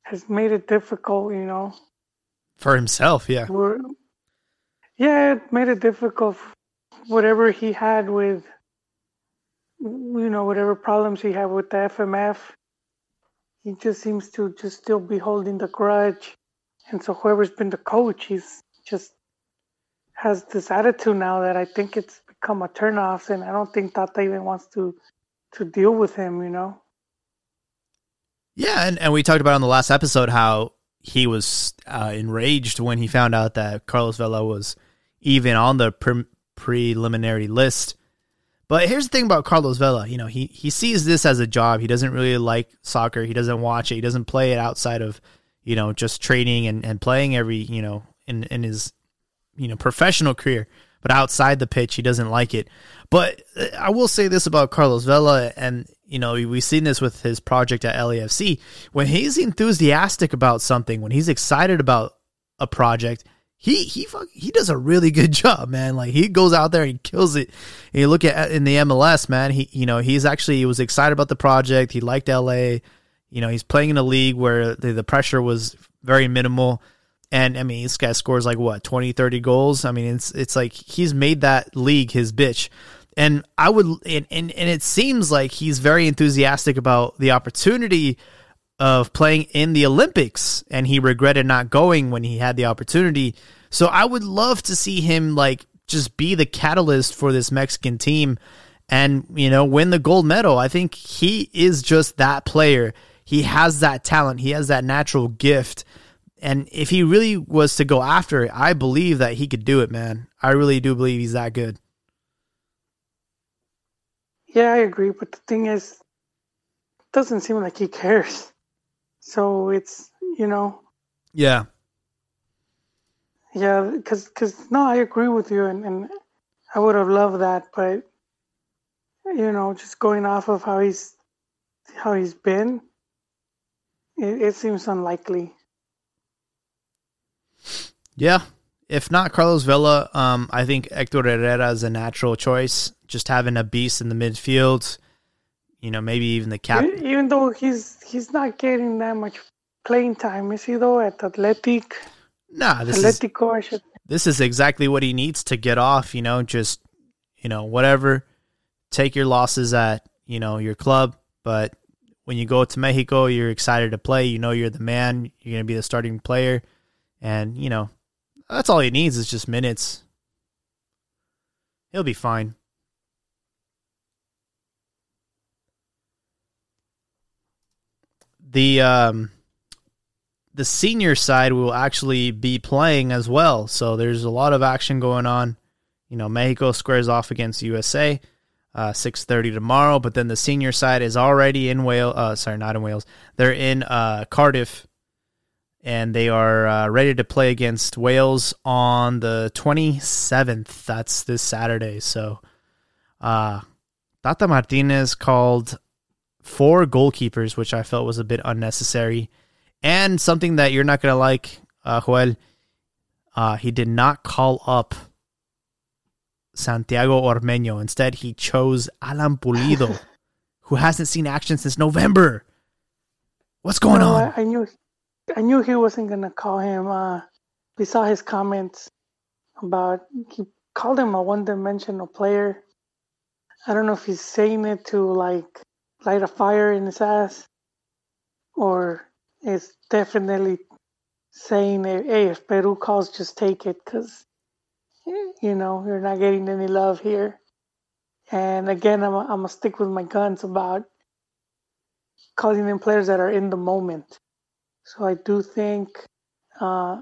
has made it difficult, you know. For himself, yeah. We're, yeah, it made it difficult. Whatever he had with, you know, whatever problems he had with the FMF, he just seems to just still be holding the grudge. And so whoever's been the coach, he's just has this attitude now that I think it's become a turnoff, and I don't think Tata even wants to to deal with him. You know. Yeah, and, and we talked about on the last episode how he was uh, enraged when he found out that Carlos Vela was even on the pre- preliminary list. But here's the thing about Carlos Vela. You know, he, he sees this as a job. He doesn't really like soccer. He doesn't watch it. He doesn't play it outside of, you know, just training and, and playing every, you know, in, in his, you know, professional career. But outside the pitch, he doesn't like it. But uh, I will say this about Carlos Vela, and, you know, we've seen this with his project at LAFC. When he's enthusiastic about something, when he's excited about a project, he he he does a really good job, man. Like he goes out there and kills it. And you look at in the MLS, man. He you know he's actually he was excited about the project. He liked LA. You know he's playing in a league where the, the pressure was very minimal. And I mean, this guy scores like what 20, 30 goals. I mean, it's it's like he's made that league his bitch. And I would and, and, and it seems like he's very enthusiastic about the opportunity of playing in the Olympics and he regretted not going when he had the opportunity. So I would love to see him like just be the catalyst for this Mexican team and you know win the gold medal. I think he is just that player. He has that talent. He has that natural gift. And if he really was to go after it, I believe that he could do it, man. I really do believe he's that good. Yeah, I agree, but the thing is it doesn't seem like he cares. So it's you know. Yeah. Yeah, because cause, no, I agree with you, and, and I would have loved that, but you know, just going off of how he's how he's been, it, it seems unlikely. Yeah, if not Carlos Vela, um, I think Hector Herrera is a natural choice. Just having a beast in the midfield, you know, maybe even the captain. Even though he's he's not getting that much playing time, is he though at Athletic? Nah, this Atletico, is, This is exactly what he needs to get off. You know, just you know whatever. Take your losses at you know your club, but when you go to Mexico, you're excited to play. You know you're the man. You're gonna be the starting player, and you know that's all he needs is just minutes. He'll be fine. The um, the senior side will actually be playing as well. So there's a lot of action going on. You know, Mexico squares off against USA, uh, six thirty tomorrow. But then the senior side is already in Wales. Uh, sorry, not in Wales. They're in uh, Cardiff, and they are uh, ready to play against Wales on the twenty seventh. That's this Saturday. So, uh, Tata Martinez called four goalkeepers, which I felt was a bit unnecessary. And something that you're not going to like, uh, Joel, uh, he did not call up Santiago Ormeño. Instead, he chose Alan Pulido, who hasn't seen action since November. What's going no, on? I, I, knew, I knew he wasn't gonna call him. Uh, we saw his comments about he called him a one-dimensional player. I don't know if he's saying it to like light a fire in his ass, or it's definitely saying, "Hey, if Peru calls, just take it," because you know you're not getting any love here. And again, I'm I'm gonna stick with my guns about calling in players that are in the moment. So I do think uh,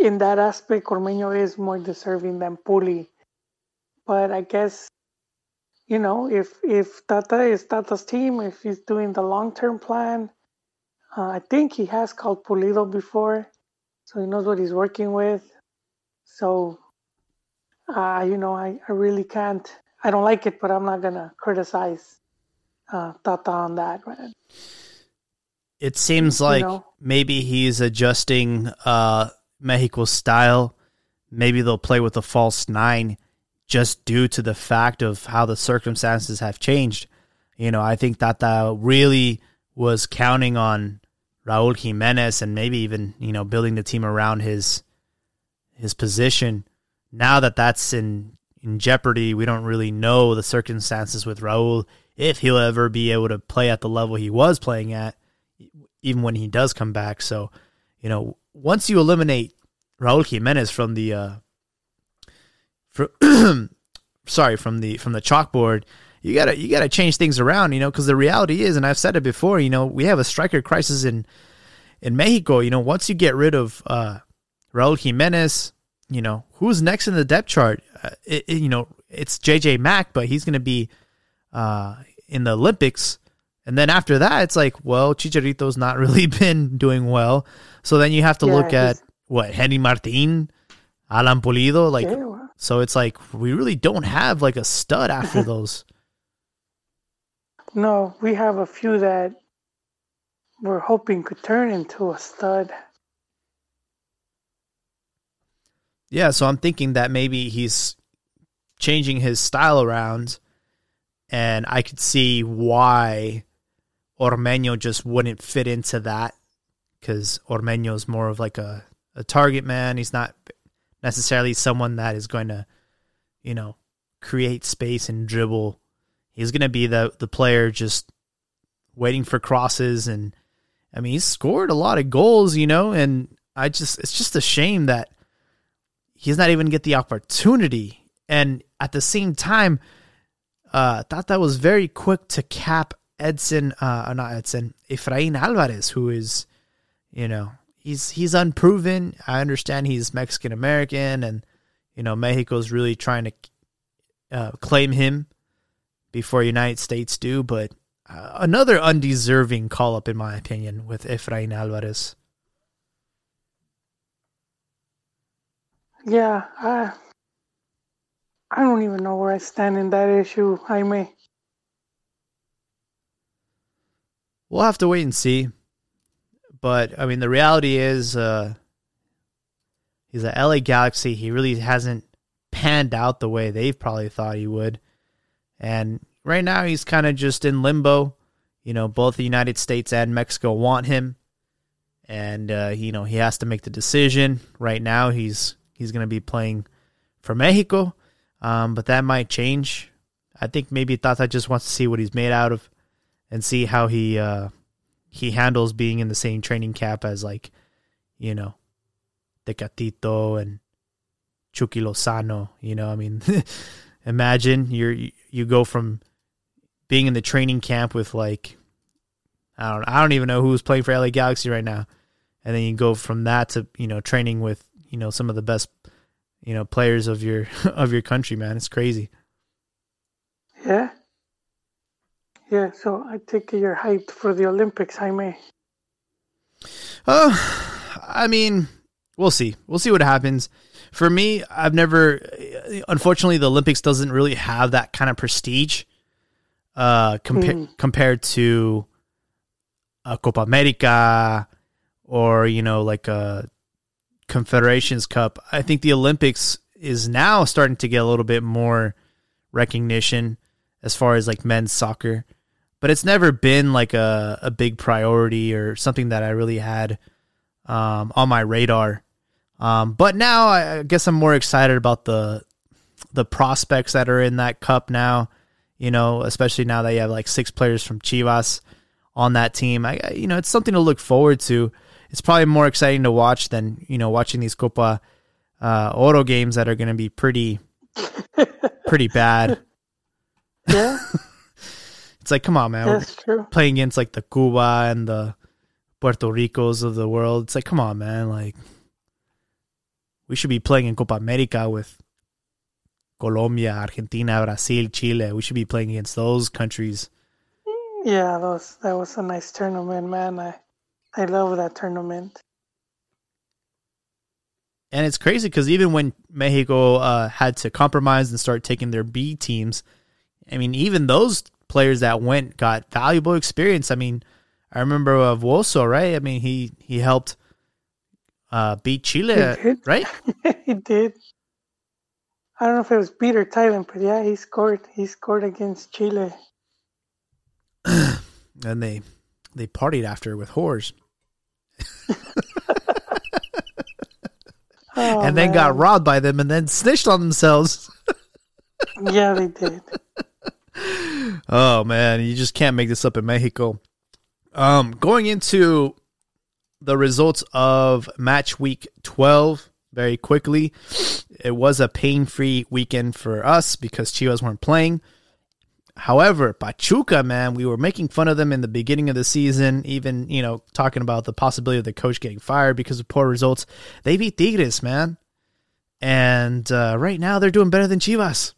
in that aspect, Ormeño is more deserving than Puli. But I guess you know, if if Tata is Tata's team, if he's doing the long term plan, uh, I think he has called Pulido before, so he knows what he's working with. So, uh, you know, I, I really can't. I don't like it, but I'm not gonna criticize uh, Tata on that, man. It seems like know? maybe he's adjusting uh, Mexico's style. Maybe they'll play with a false nine just due to the fact of how the circumstances have changed. You know, I think that that really was counting on Raul Jimenez and maybe even you know building the team around his his position. Now that that's in in jeopardy, we don't really know the circumstances with Raul if he'll ever be able to play at the level he was playing at, even when he does come back. So, you know, once you eliminate Raul Jimenez from the uh, from, sorry from the from the chalkboard, you gotta you gotta change things around, you know, because the reality is, and I've said it before, you know, we have a striker crisis in in Mexico. You know, once you get rid of uh, Raul Jimenez, you know, who's next in the depth chart? Uh, it, it, you know, it's JJ Mack, but he's gonna be uh, in the Olympics. And then after that, it's like, well, Chicharito's not really been doing well. So then you have to Yeah, look at what Henry Martin, Alan Pulido, like. Well, So it's like we really don't have like a stud after those. no, we have a few that we're hoping could turn into a stud. Yeah, so I'm thinking that maybe he's changing his style around, and I could see why Ormeño just wouldn't fit into that because Ormeño is more of like a, a target man. He's not necessarily someone that is going to, you know, create space and dribble. He's going to be the the player just waiting for crosses and I mean he's scored a lot of goals, you know, and I just it's just a shame that he's not even get the opportunity. And at the same time, uh thought that was very quick to cap Edson uh not Edson, Efrain Alvarez, who is, you know, he's he's unproven. I understand he's Mexican American and you know, Mexico's really trying to uh, claim him before United States do, but uh, another undeserving call up in my opinion with Efrain Alvarez. Yeah, I I don't even know where I stand in that issue, Jaime. We'll have to wait and see. But I mean, the reality is, uh, he's a LA Galaxy. He really hasn't panned out the way they've probably thought he would, and right now he's kind of just in limbo. You know, both the United States and Mexico want him, and uh, you know he has to make the decision. Right now, he's he's going to be playing for Mexico, um, but that might change. I think maybe Tata just wants to see what he's made out of and see how he uh, he handles being in the same training camp as like, you know, Tecatito and Chucky Lozano. You know, I mean, imagine you're you go from being in the training camp with like, I don't I don't even know who's playing for LA Galaxy right now, and then you go from that to you know training with you know some of the best you know players of your of your country. Man, it's crazy. Yeah. Yeah, so I take you're hyped for the Olympics, Jaime. Uh, I mean, we'll see. We'll see what happens. For me, I've never. Unfortunately, the Olympics doesn't really have that kind of prestige. Uh, compa- Mm. compared to a Copa America or you know like a Confederations Cup, I think the Olympics is now starting to get a little bit more recognition as far as like men's soccer but it's never been like a, a big priority or something that I really had um, on my radar. Um, but now I, I guess I'm more excited about the the prospects that are in that cup now. You know, especially now that you have like six players from Chivas on that team. I you know it's something to look forward to. It's probably more exciting to watch than you know watching these Copa uh, Oro games that are going to be pretty pretty bad. Yeah, It's like, come on, man. We're that's true. playing against like the Cuba and the Puerto Ricos of the world. It's like, come on, man. Like, we should be playing in Copa America with Colombia, Argentina, Brazil, Chile. We should be playing against those countries. Yeah, that was that was a nice tournament, man. I I love that tournament. And it's crazy because even when Mexico uh, had to compromise and start taking their B teams, I mean, even those players that went got valuable experience. I mean, I remember uh, Vuoso, right? I mean, he he helped uh, beat Chile, did. right? he did. I don't know if it was beat or Thailand, but yeah, he scored. He scored against Chile. and they they partied after with whores, Oh, and then got robbed by them, and then snitched on themselves. Yeah, they did. Oh man, you just can't make this up in Mexico. Um, going into the results of match week 12 very quickly. It was a pain-free weekend for us because Chivas weren't playing. However, Pachuca, man, we were making fun of them in the beginning of the season, even, you know, talking about the possibility of the coach getting fired because of poor results. They beat Tigres, man. And uh, right now they're doing better than Chivas.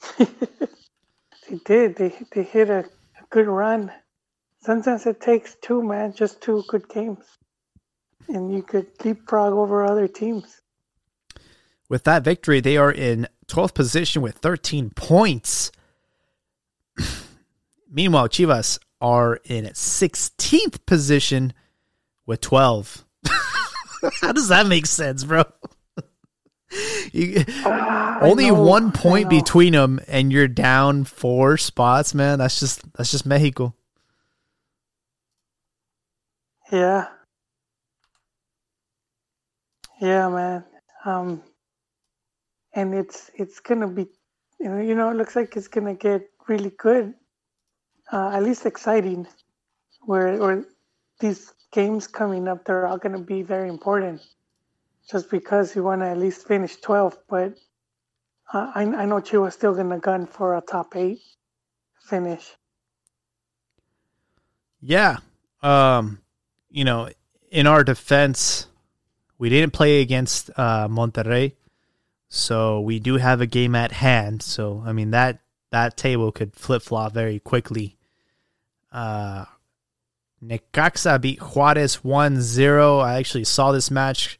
They did. They they hit a, a good run. Sometimes it takes two, man, just two good games, and you could leapfrog over other teams. With that victory, they are in 12th position with 13 points. Meanwhile, Chivas are in 16th position with 12. How does that make sense, bro? You- Ah, only one point between them, and you're down four spots, man. That's just that's just Mexico. Yeah. Yeah, man. Um, and it's it's gonna be, you know, you know, it looks like it's gonna get really good. Uh, at least exciting. Where where these games coming up, they're all gonna be very important. Just because you want to at least finish 12th, but I I know Chiva's still gonna gun for a top eight finish. Yeah. Um, you know, in our defense, we didn't play against uh, Monterrey, so we do have a game at hand. So I mean that that table could flip flop very quickly. Uh, Necaxa beat Juarez 1-0. I actually saw this match,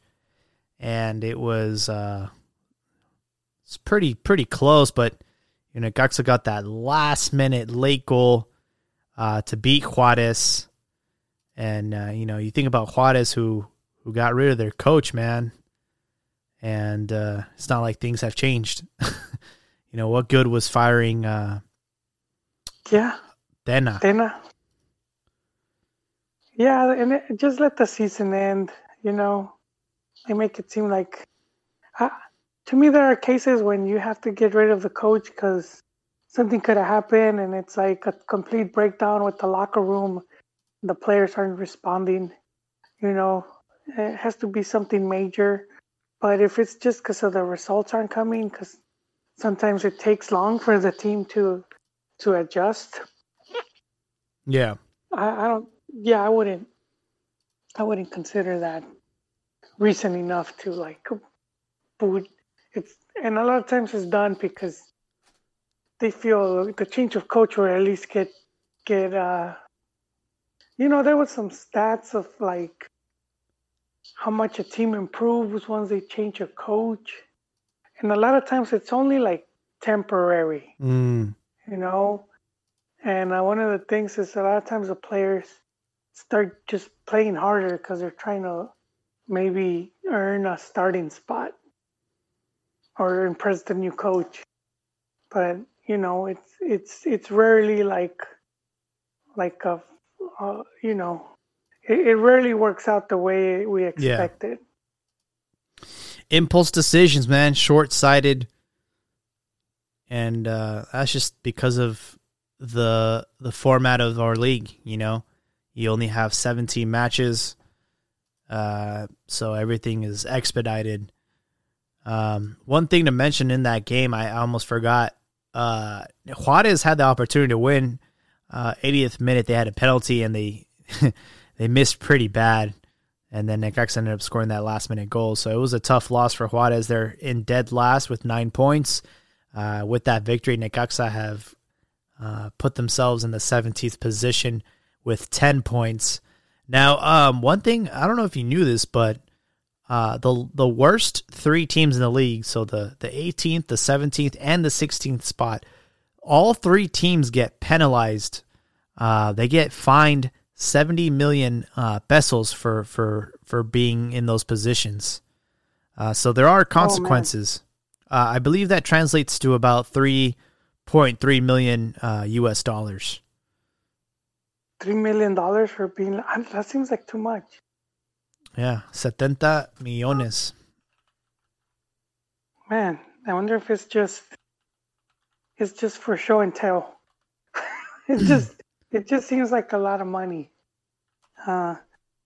and it was uh, it's pretty pretty close, but you know, Necaxa got that last minute late goal uh, to beat Juarez. And uh, you know, you think about Juarez, who who got rid of their coach, man, and uh, it's not like things have changed. you know, what good was firing uh, Yeah, Dena? Dana. Yeah, and it, just let the season end. You know, they make it seem like. Uh, to me, there are cases when you have to get rid of the coach because something could have happened, and it's like a complete breakdown with the locker room. The players aren't responding. You know, it has to be something major. But if it's just because of the results aren't coming, because sometimes it takes long for the team to to adjust. Yeah, I, I don't. Yeah, I wouldn't. I wouldn't consider that reason enough to like boot. It's and a lot of times it's done because they feel the change of coach will at least get get. uh You know, there was some stats of like how much a team improves once they change a coach, and a lot of times it's only like temporary mm, you know. And uh, one of the things is a lot of times the players start just playing harder because they're trying to maybe earn a starting spot or impress the new coach. But you know, it's it's it's rarely like like a uh, you know, it, it rarely works out the way we expected. impulse decisions, man, short sighted, and uh, that's just because of the the format of our league. You know, you only have seventeen matches, uh, so everything is expedited. Um, one thing to mention in that game, I almost forgot. Uh, Juarez had the opportunity to win. Uh, 80th minute, they had a penalty and they they missed pretty bad and then Necaxa ended up scoring that last minute goal. So it was a tough loss for Juarez. They're in dead last with nine points. Uh, with that victory, Necaxa have uh, put themselves in the 17th position with 10 points. Now, um, one thing I don't know if you knew this, but uh, the the worst three teams in the league, so the the 18th, the 17th, and the 16th spot, all three teams get penalized uh, they get fined 70 million uh, pesos for, for, for being in those positions. Uh, so there are consequences. Uh, I believe that translates to about 3.3 million US uh, dollars. $3 million for being. That seems like too much. Yeah, 70 millones. Man, I wonder if it's just it's just for show and tell. it just it just seems like a lot of money. Uh,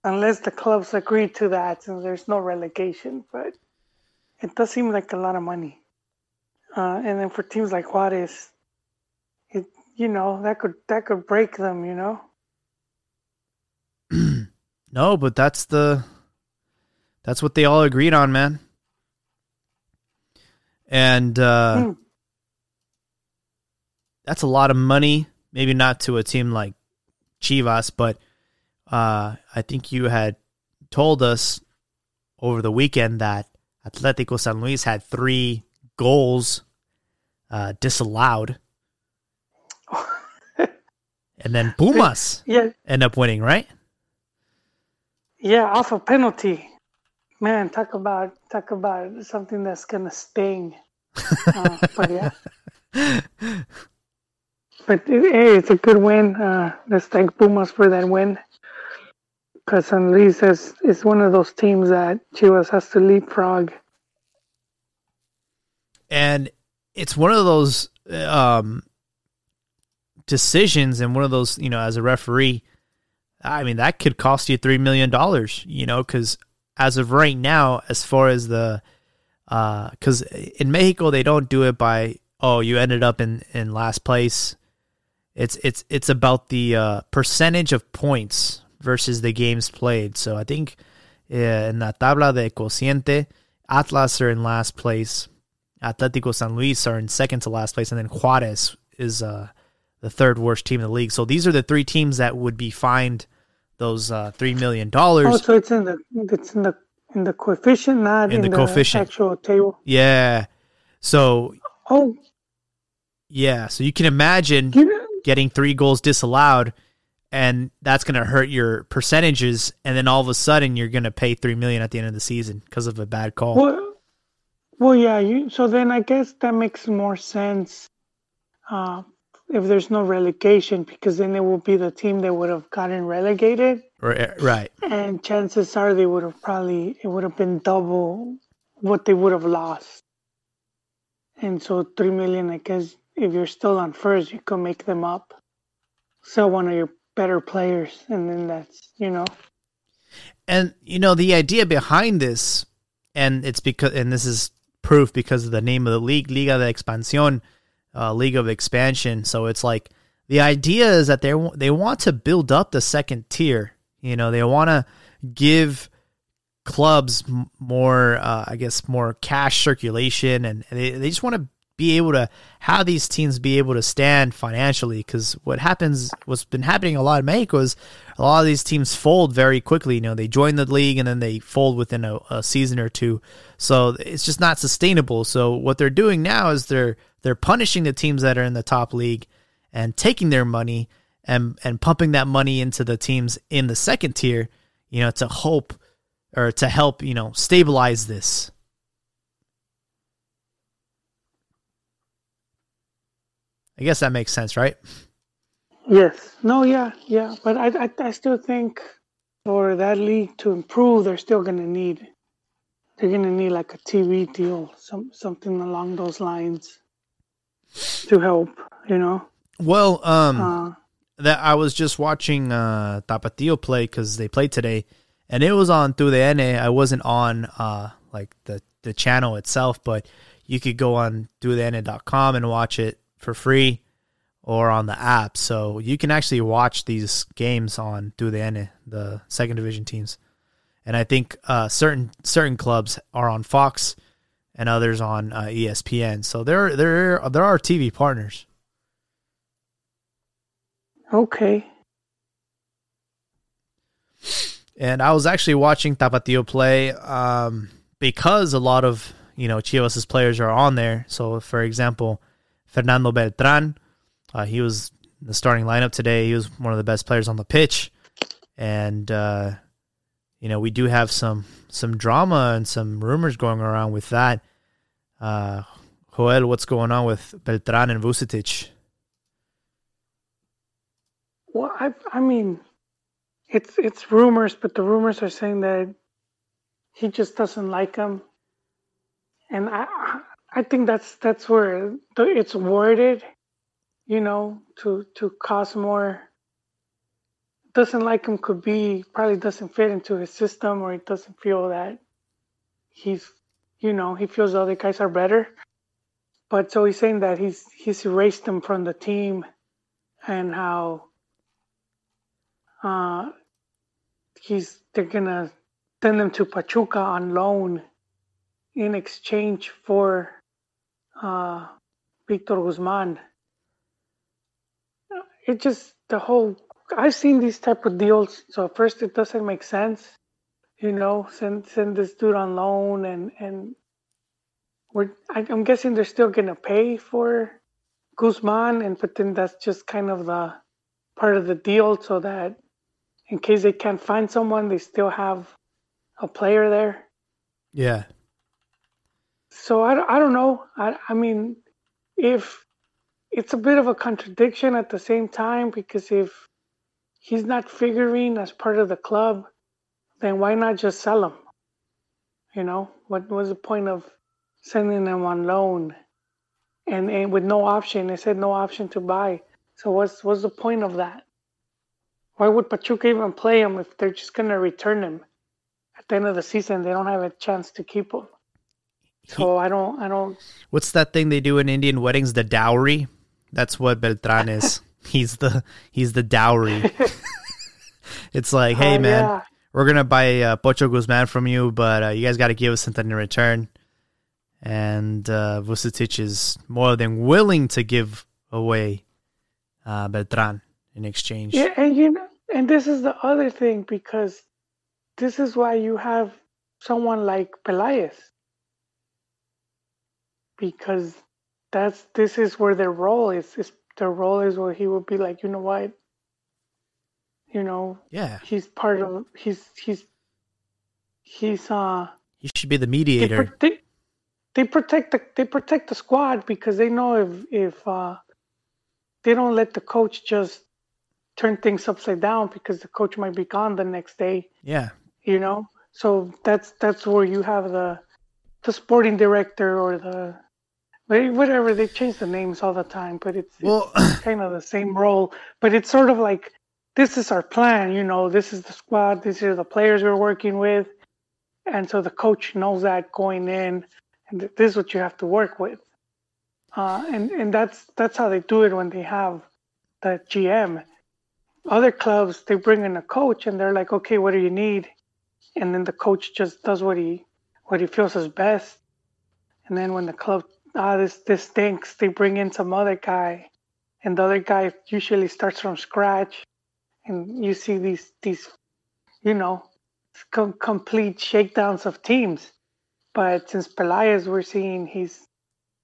unless the clubs agree to that and there's no relegation, but it does seem like a lot of money. Uh, and then for teams like Juarez, it you know that could that could break them, you know. No, but that's the that's what they all agreed on, man. And uh, mm. that's a lot of money. Maybe not to a team like Chivas, but uh, I think you had told us over the weekend that Atletico San Luis had three goals uh, disallowed. and then Pumas yeah. end up winning, right? Yeah, off a penalty. Man, talk about talk about something that's gonna sting. uh, but yeah, but hey, it's a good win. Uh, let's thank Pumas for that win. Because San Luis is, is one of those teams that Chivas has to leapfrog. And it's one of those um, decisions, and one of those, you know, as a referee, I mean, that could cost you $3 million, you know, because as of right now, as far as the because uh, in Mexico they don't do it by oh you ended up in in last place. It's it's it's about the uh, percentage of points versus the games played. So I think in la tabla de cociente, Atlas are in last place, Atlético San Luis are in second to last place, and then Juarez is uh, the third worst team in the league. So these are the three teams that would be fined those uh, three million dollars. Oh, so it's in the it's in the in the coefficient, not in, in the, the, coefficient actual table. Yeah. So. Oh. Yeah. So you can imagine getting three goals disallowed, and that's going to hurt your percentages, and then all of a sudden you're going to pay three million at the end of the season because of a bad call. Well, well, yeah. You so then I guess that makes more sense. Uh, if there's no relegation because then it will be the team that would have gotten relegated. Eh, right. And chances are they would have probably it would have been double what they would have lost. And so three million, I guess, if you're still on first, you can make them up. Sell one of your better players, and then that's you know. And you know the idea behind this, and it's because, and this is proof because of the name of the league, Liga de Expansión uh, League of Expansion. So it's like the idea is that they they want to build up the second tier. You know, they want to give clubs more, uh, I guess, more cash circulation, and they they just want to be able to have these teams be able to stand financially. Because what happens, what's been happening a lot in Mexico is a lot of these teams fold very quickly. You know, they join the league and then they fold within a, a season or two. So it's just not sustainable. So what they're doing now is they're they're punishing the teams that are in the top league and taking their money and and pumping that money into the teams in the second tier, you know, to hope or to help, you know, stabilize this. I guess that makes sense, right? Yes. No, yeah, yeah. But I, I, I still think for that league to improve, they're still going to need, they're going to need like a TV deal, some something along those lines to help, you know. Well, um, uh, that I was just watching uh, Tapatio play because they played today, and it was on TUDN. I wasn't on uh, like the the channel itself, but you could go on TUDN.com and watch it for free, or on the app. So you can actually watch these games on TUDN, the second division teams. And I think uh, certain certain clubs are on Fox and others on uh, ESPN. So there, there, there are TV partners. Okay. And I was actually watching Tapatio play um, because a lot of you know Chivas' players are on there. So, for example, Fernando Beltran, uh, he was the starting lineup today. He was one of the best players on the pitch, and uh, you know we do have some some drama and some rumors going around with that. Uh, Joel, what's going on with Beltran and Vucetich? Well, I I mean, it's it's rumors, but the rumors are saying that he just doesn't like him, and I I think that's that's where it's worded, you know, to to cause more. Doesn't like him could be probably doesn't fit into his system, or he doesn't feel that he's, you know, he feels the other guys are better. But so he's saying that he's he's erased them from the team, and how uh, he's they're gonna send them to Pachuca on loan in exchange for uh, Victor Guzman. It just the whole. I've seen these type of deals. So first, it doesn't make sense. You know, send send this dude on loan, and and we're. I, I'm guessing they're still gonna pay for Guzman, and but then that's just kind of the part of the deal, so that in case they can't find someone, they still have a player there. Yeah so I, I don't know. I, I mean, if it's a bit of a contradiction at the same time, because if he's not figuring as part of the club, then why not just sell him? You know, what was the point of sending him on loan and, and with no option? They said no option to buy. So what's what's the point of that? Why would Pachuca even play him if they're just gonna return him at the end of the season? They don't have a chance to keep him. So I don't, I don't. What's that thing they do in Indian weddings? The dowry. That's what Beltran is. He's the he's the dowry. it's like, hey uh, man, yeah. we're gonna buy uh, Pocho Guzman from you, but uh, you guys got to give us something in return. And uh, Vucetich is more than willing to give away uh, Beltran in exchange. Yeah, and you know, and this is the other thing because this is why you have someone like Pelaez because that's this is where their role is. is their role is where he would be like, you know what, you know, yeah, he's part of he's he's he's uh he should be the mediator. They, they, they protect the they protect the squad because they know if if uh, they don't let the coach just turn things upside down because the coach might be gone the next day. Yeah, you know. So that's that's where you have the the sporting director or the whatever they change the names all the time, but it's, well, it's kind of the same role. But it's sort of like this is our plan, you know. This is the squad. These are the players we're working with, and so the coach knows that going in, and this is what you have to work with. Uh, and and that's that's how they do it when they have the GM. Other clubs they bring in a coach and they're like, okay, what do you need? And then the coach just does what he what he feels is best. And then when the club ah, this this stinks. They bring in some other guy, and the other guy usually starts from scratch, and you see these these, you know, com- complete shakedowns of teams. But since Pelaez, we're seeing he's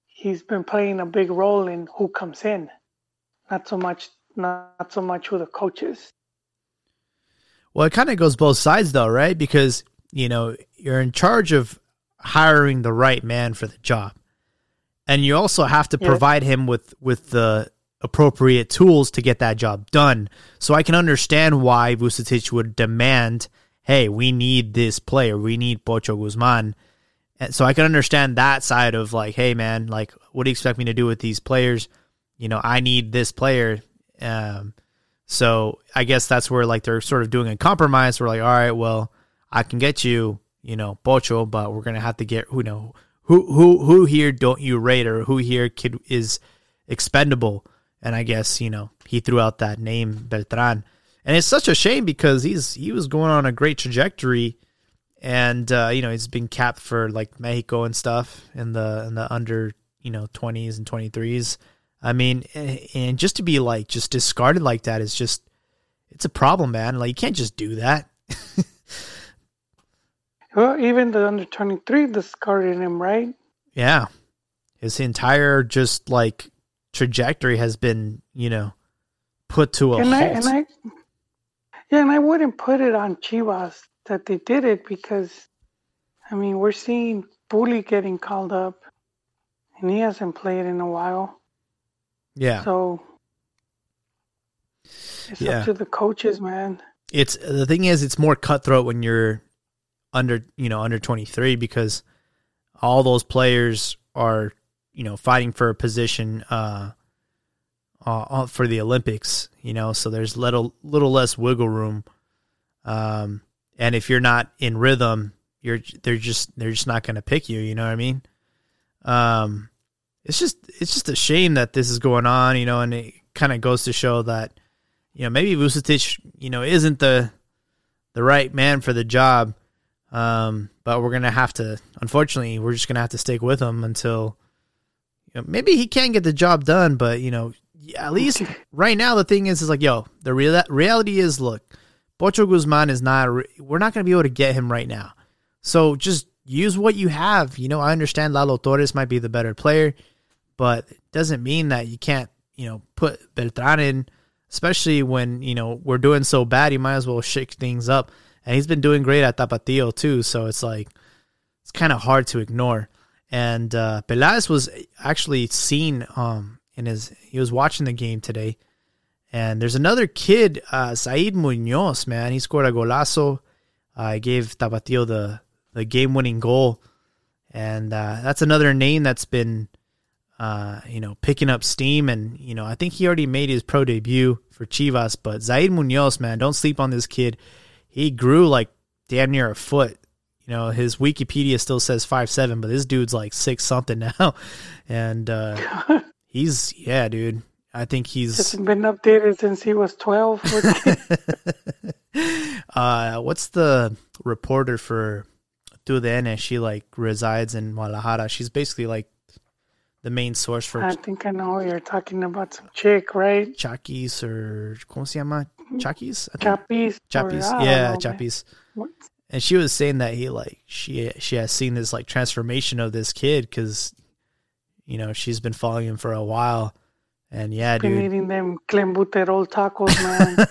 he's been playing a big role in who comes in, not so much not so much who the coaches. Well, it kind of goes both sides though, right? Because you know you're in charge of hiring the right man for the job and you also have to provide him with with the appropriate tools to get that job done. So I can understand why Vucetich would demand, "Hey, we need this player. We need Pocho Guzman." And so I can understand that side of like, "Hey, man, like, what do you expect me to do with these players? You know, I need this player." Um, so I guess that's where like they're sort of doing a compromise. We're like, "All right, well, I can get you, you know, Pocho, but we're gonna have to get who know who who who here don't you rate or who here kid is expendable? And I guess you know he threw out that name Beltran, and it's such a shame because he's he was going on a great trajectory, and uh, you know he's been capped for like Mexico and stuff in the in the under you know twenties and twenty threes. I mean, and just to be like just discarded like that is just it's a problem, man. Like you can't just do that. Well, even the under 23 discarded him, right? Yeah. His entire just like trajectory has been, you know, put to a and halt. I, and I, yeah, and I wouldn't put it on Chivas that they did it because, I mean, we're seeing Bully getting called up, and he hasn't played in a while. yeah, So it's Yeah. up to the coaches, man. it's the thing is it's more cutthroat when you're under you know under 23 because all those players are you know fighting for a position uh, uh for the Olympics you know so there's little little less wiggle room um and if you're not in rhythm you're they're just they're just not going to pick you you know what I mean um it's just it's just a shame that this is going on you know and it kind of goes to show that you know, maybe Vucetich, you know, isn't the the right man for the job. Um, but we're gonna have to. Unfortunately, we're just gonna have to stick with him until. You know, maybe he can get the job done, but you know, at least right now the thing is, is like, yo, the real reality is, look, Pocho Guzman is not. We're not gonna be able to get him right now. So just use what you have. You know, I understand Lalo Torres might be the better player, but it doesn't mean that you can't. You know, put Beltran in especially when you know we're doing so bad. You might as well shake things up, and he's been doing great at Tapatio too. So it's like it's kind of hard to ignore. And uh, was actually seen um, in his he was watching the game today, and there's another kid, uh, Zahid Munoz. Man, he scored a golazo. I uh, gave Tapatio the the game winning goal, and uh, that's another name that's been uh, you know, picking up steam. And, you know, I think he already made his pro debut for Chivas. But Zahid Munoz, man, don't sleep on this kid. He grew like damn near a foot. You know, his Wikipedia still says five seven, but this dude's like six something now. And uh, he's, yeah, dude. I think he's. Hasn't been updated since he was 12. uh, what's the reporter for TUDN? She like resides in Guadalajara. She's basically like the main source for I think I know you're talking about some chick, right? Chakis or ¿cómo se llama? Chakis? Chapis. Chapis. Yeah, Chapis. And she was saying that he like she she has seen this like transformation of this kid because you know she's been following him for a while, and yeah, been dude. eating them clenbuterol tacos, man.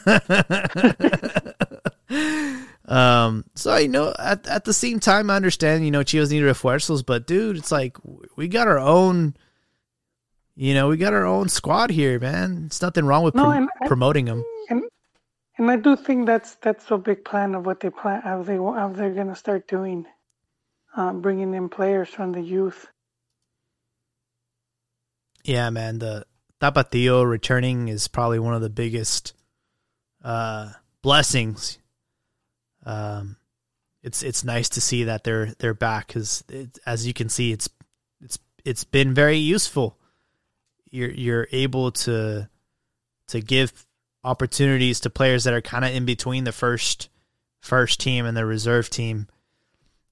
Um, so you know, at at the same time, I understand you know Chivas need refuerzos, but dude, it's like we got our own. You know, we got our own squad here, man. It's nothing wrong with no, prom- promoting them. And and I do think that's that's a big plan of what they plan how they how they're gonna start doing, uh, bringing in players from the youth. Yeah, man. The Tapatio returning is probably one of the biggest uh, blessings um, it's it's nice to see that they're they're back because as you can see, it's it's it's been very useful. You're you're able to to give opportunities to players that are kind of in between the first first team and the reserve team,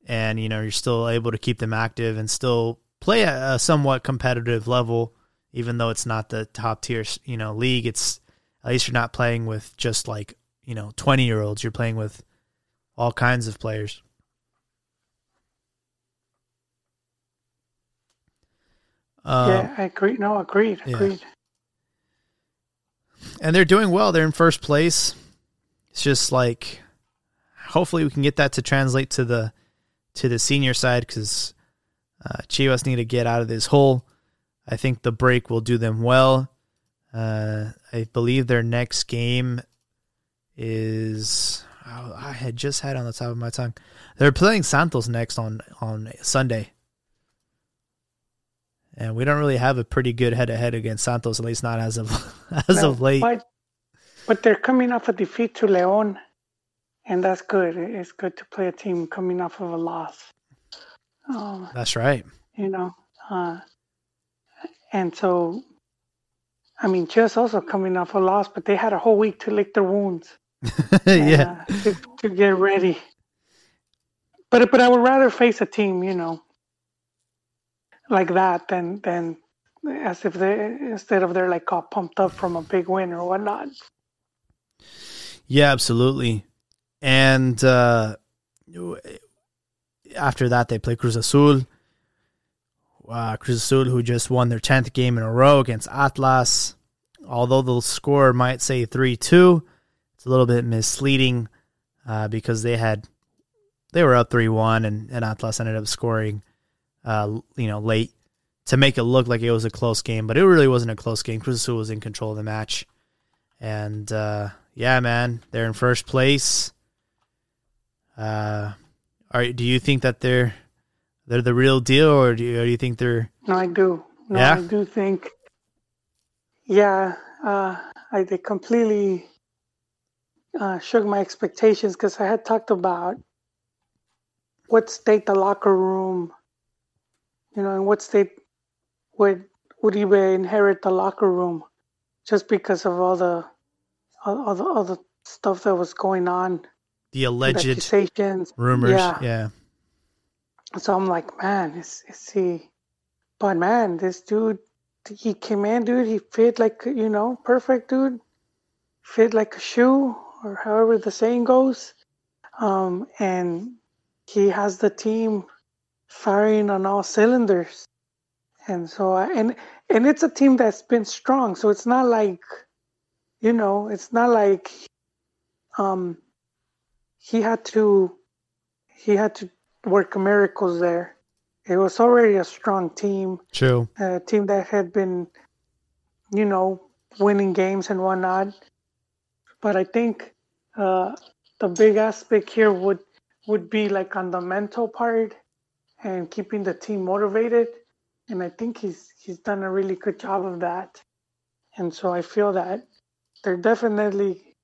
and you know you're still able to keep them active and still play at a somewhat competitive level, even though it's not the top tier you know league. It's at least you're not playing with just like you know twenty year olds. You're playing with all kinds of players. Uh, yeah, I agree. No, agreed. Agreed. Yeah. And they're doing well. They're in first place. It's just like, hopefully, we can get that to translate to the to the senior side because uh, Chivas need to get out of this hole. I think the break will do them well. Uh, I believe their next game is oh, I had just had on the top of my tongue. They're playing Santos next on on Sunday, and we don't really have a pretty good head to head against Santos, at least not as of as no, of late. But, but they're coming off a defeat to Leon, and that's good. It's good to play a team coming off of a loss. Um, that's right. You know, uh, and so I mean, just also coming off a loss, but they had a whole week to lick their wounds. yeah, uh, to, to, get ready. But but I would rather face a team, you know, like that than than as if they instead of they're like all pumped up from a big win or whatnot. Yeah, absolutely. And uh, after that, they play Cruz Azul. Uh, Cruz Azul, who just won their tenth game in a row against Atlas. although the score might say 3 2, it's a little bit misleading uh, because they had they were up 3 1 and, and Atlas ended up scoring uh, you know late to make it look like it was a close game, but it really wasn't a close game. Cruz Azul was in control of the match. And uh, yeah, man, they're in first place. Uh, are do you think that they're they're the real deal, or do you, or do you think they're? No, I do. No, Yeah? I do think. Yeah, uh, I they completely uh, shook my expectations because I had talked about what state the locker room, you know, in what state would would he inherit the locker room, just because of all the all, all the all the stuff that was going on, The alleged accusations, rumors, Yeah. yeah. So I'm like, man, is is he? But man, this dude, he came in, dude. He fit like you know, perfect, dude. Fit like a shoe, or however the saying goes. Um, and he has the team firing on all cylinders. And so, I, and and it's a team that's been strong. So it's not like, you know, it's not like, um, he had to, he had to work miracles there. It was already a strong team, True. a team that had been, you know, winning games and whatnot. But I think uh, the big aspect here would would be like on the mental part and keeping the team motivated. And I think he's he's done a really good job of that. And so I feel that they're definitely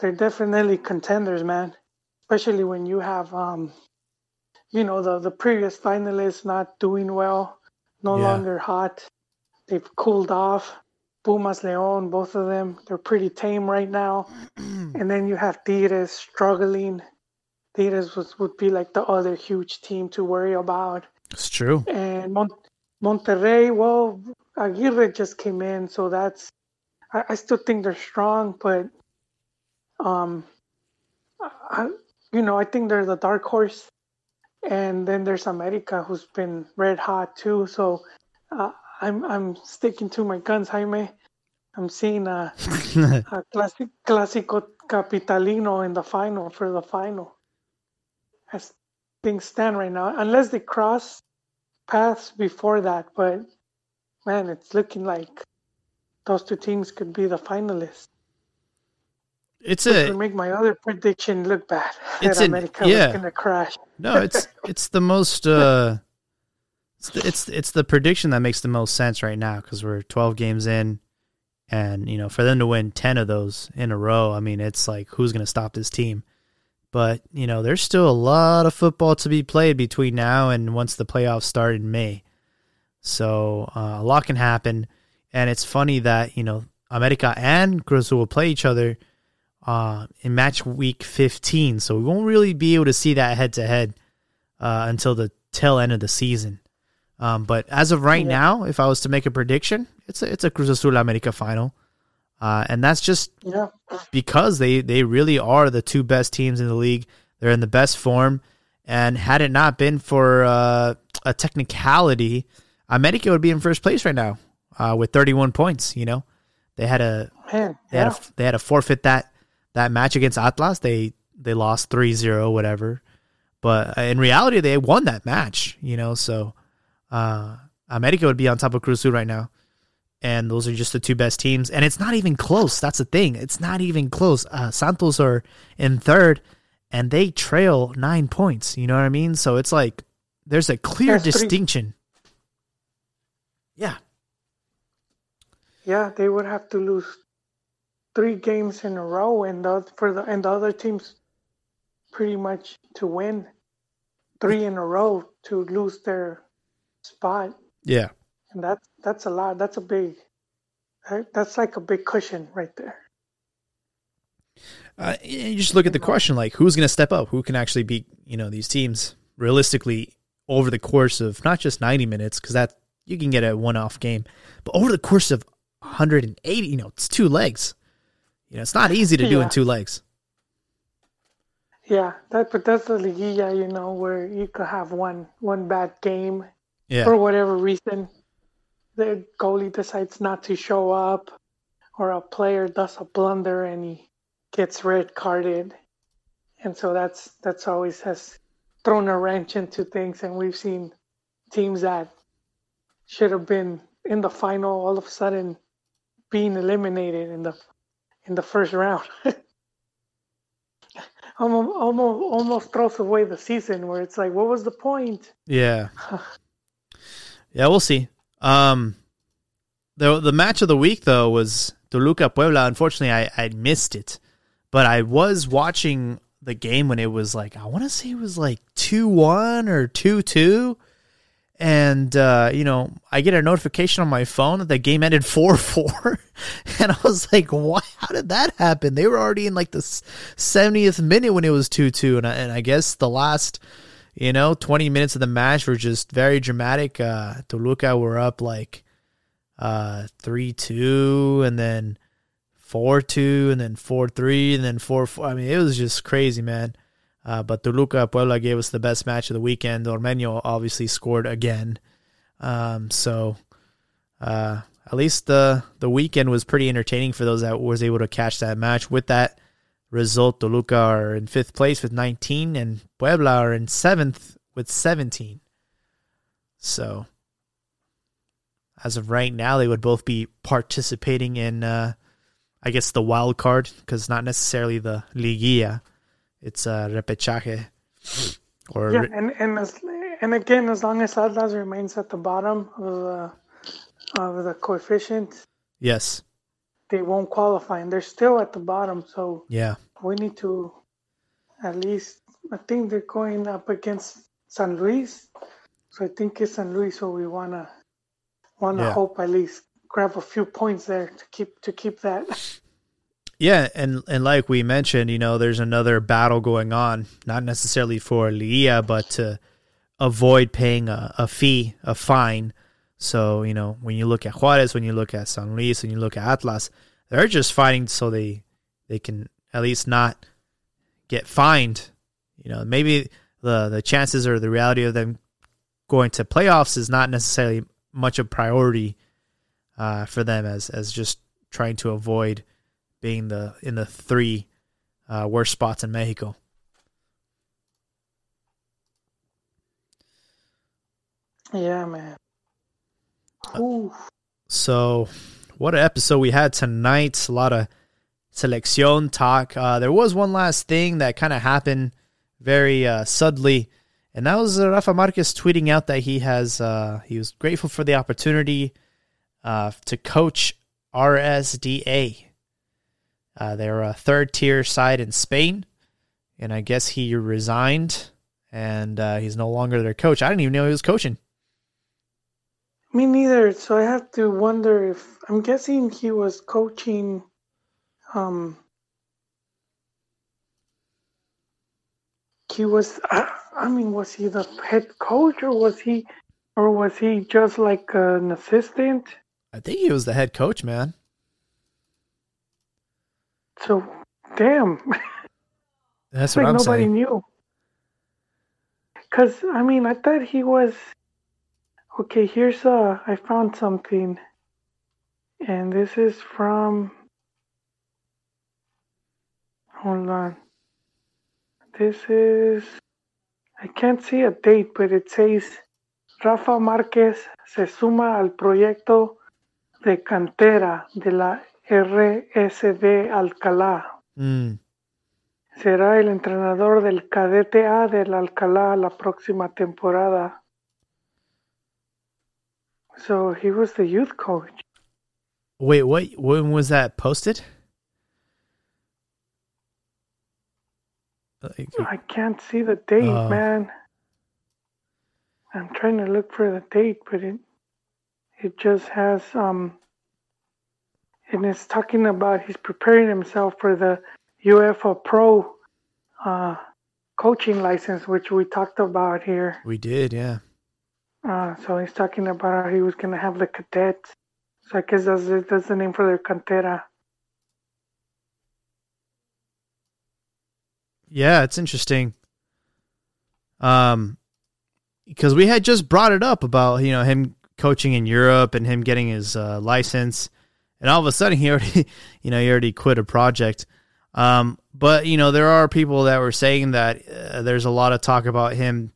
they're definitely contenders, man. Especially when you have um, you know, the the previous finalists not doing well, no Yeah. longer hot. They've cooled off. Pumas Leon, both of them, they're pretty tame right now. and then you have Tigres struggling. Tigres was, would be like the other huge team to worry about. It's true. And Mon- Monterrey, well, Aguirre just came in, so that's. I, I still think they're strong, but, um, I, you know, I think they're the dark horse. And then there's America, who's been red hot too. So, uh, I'm I'm sticking to my guns, Jaime. I'm seeing a, a classic, clásico capitalino in the final for the final. As things stand right now, unless they cross paths before that, but man, it's looking like those two teams could be the finalists. It's Which a make my other prediction look bad. It's that an- America yeah. was gonna crash. no. It's it's the most. uh It's the, it's it's the prediction that makes the most sense right now because we're 12 games in, and you know for them to win 10 of those in a row, I mean it's like who's going to stop this team? But you know there's still a lot of football to be played between now and once the playoffs start in May. So uh, a lot can happen, and it's funny that you know America and Cruz Azul will play each other uh, in match week 15. So we won't really be able to see that head to head until the tail end of the season. Um, but as of right Yeah. now, if I was to make a prediction, it's a it's a Cruz Azul America final, uh, and that's just Yeah, because they they really are the two best teams in the league. They're in the best form, and had it not been for uh, a technicality, America would be in first place right now uh, with 31 points. You know, they had a man. they yeah. had a, they had to forfeit that that match against Atlas. They they lost 3-0, whatever. But uh, in reality, they won that match. You know, so uh, America would be on top of Cruz right now, and those are just the two best teams. And it's not even close. That's the thing. It's not even close. Uh, Santos are in third, and they trail nine points. You know what I mean? So it's like there's a clear There's three- distinction. Yeah, Yeah, they would have to lose three games in a row, and the, for the and the other teams pretty much to win three in a row to lose their spot, yeah. And that's that's a lot. That's a big. That's like a big cushion right there. Uh, you just look at the question like who's going to step up? Who can actually beat you know these teams realistically over the course of not just ninety minutes because that you can get a one-off game, but over the course of 180, you know, it's two legs. You know, it's not easy to do Yeah. in two legs. Yeah, that but that's the liguilla, you know, where you could have one one bad game Yeah, for whatever reason. The goalie decides not to show up, or a player does a blunder and he gets red carded, and so that's that's always has thrown a wrench into things, and we've seen teams that should have been in the final all of a sudden being eliminated in the in the first round. almost, almost almost throws away the season where it's like, what was the point? Yeah. yeah, we'll see. Um, the the match of the week though was Toluca Puebla. Unfortunately, I I missed it, but I was watching the game when it was like I want to say it was like two one or two two and uh, you know I get a notification on my phone that the game ended four four, and I was like, "Why? How did that happen?" They were already in like the seventieth minute when it was two two, and I, and I guess the last you know twenty minutes of the match were just very dramatic. Uh, Toluca were up like uh, three two, and then four two, and then four three, and then four four. I mean, it was just crazy, man. Uh, but Toluca Puebla gave us the best match of the weekend. Ormeño obviously scored again. Um, so uh, at least the the weekend was pretty entertaining for those that was able to catch that match. With that result, Toluca are in fifth place with 19, and Puebla are in seventh with 17. So as of right now, they would both be participating in, uh, I guess, the wild card because not necessarily the Liguilla it's a repechaje. Or yeah, and and as, and again, as long as Atlas remains at the bottom of the of the coefficient, yes, they won't qualify, and they're still at the bottom. So yeah, we need to at least. I think they're going up against San Luis, so I think it's San Luis. So we wanna wanna yeah. hope at least grab a few points there to keep to keep that. Yeah, and and like we mentioned, you know, there's another battle going on, not necessarily for Liga, but to avoid paying a, a fee, a fine. So, you know, when you look at Juarez, when you look at San Luis, when you look at Atlas, they're just fighting so they they can at least not get fined. You know, maybe the the chances or the reality of them going to playoffs is not necessarily much of a priority uh, for them as as just trying to avoid being the in the three uh, worst spots in Mexico. Yeah, man. So, what an episode we had tonight. A lot of selección talk. Uh, there was one last thing that kind of happened very uh, and that was uh, Rafa Marquez tweeting out that he has uh, he was grateful for the opportunity uh, to coach RSDA. Uh, they're a third tier side in Spain, and I guess he resigned and uh, he's no longer their coach. I didn't even know he was coaching. Me neither. So I have to wonder if I'm guessing he was coaching. Um, he was. I mean, was he the head coach or was he, or was he just like an assistant? I think he was the head coach, man. So, damn. That's what I'm nobody saying. knew. Cause I mean, I thought he was. Okay, here's uh, I found something, and this is from. Hold on. This is. I can't see a date, but it says Rafa Márquez se suma al proyecto de cantera de la RSD Alcalá. Mm. Será el entrenador del cadete A del Alcalá la próxima temporada. So he was the youth coach. Wait, what? When was that posted? I can't see the date, uh, man. I'm trying to look for the date, but it it just has um and it's talking about he's preparing himself for the UEFA Pro uh, coaching license, which we talked about here. We did, yeah. Uh, so he's talking about how he was going to have the cadets. So I guess that's, that's the name for their cantera. Yeah, it's interesting. Um, because we had just brought it up about you know him coaching in Europe and him getting his uh, license and all of a sudden he already, you know, he already quit a project. Um, but you know, there are people that were saying that uh, there's a lot of talk about him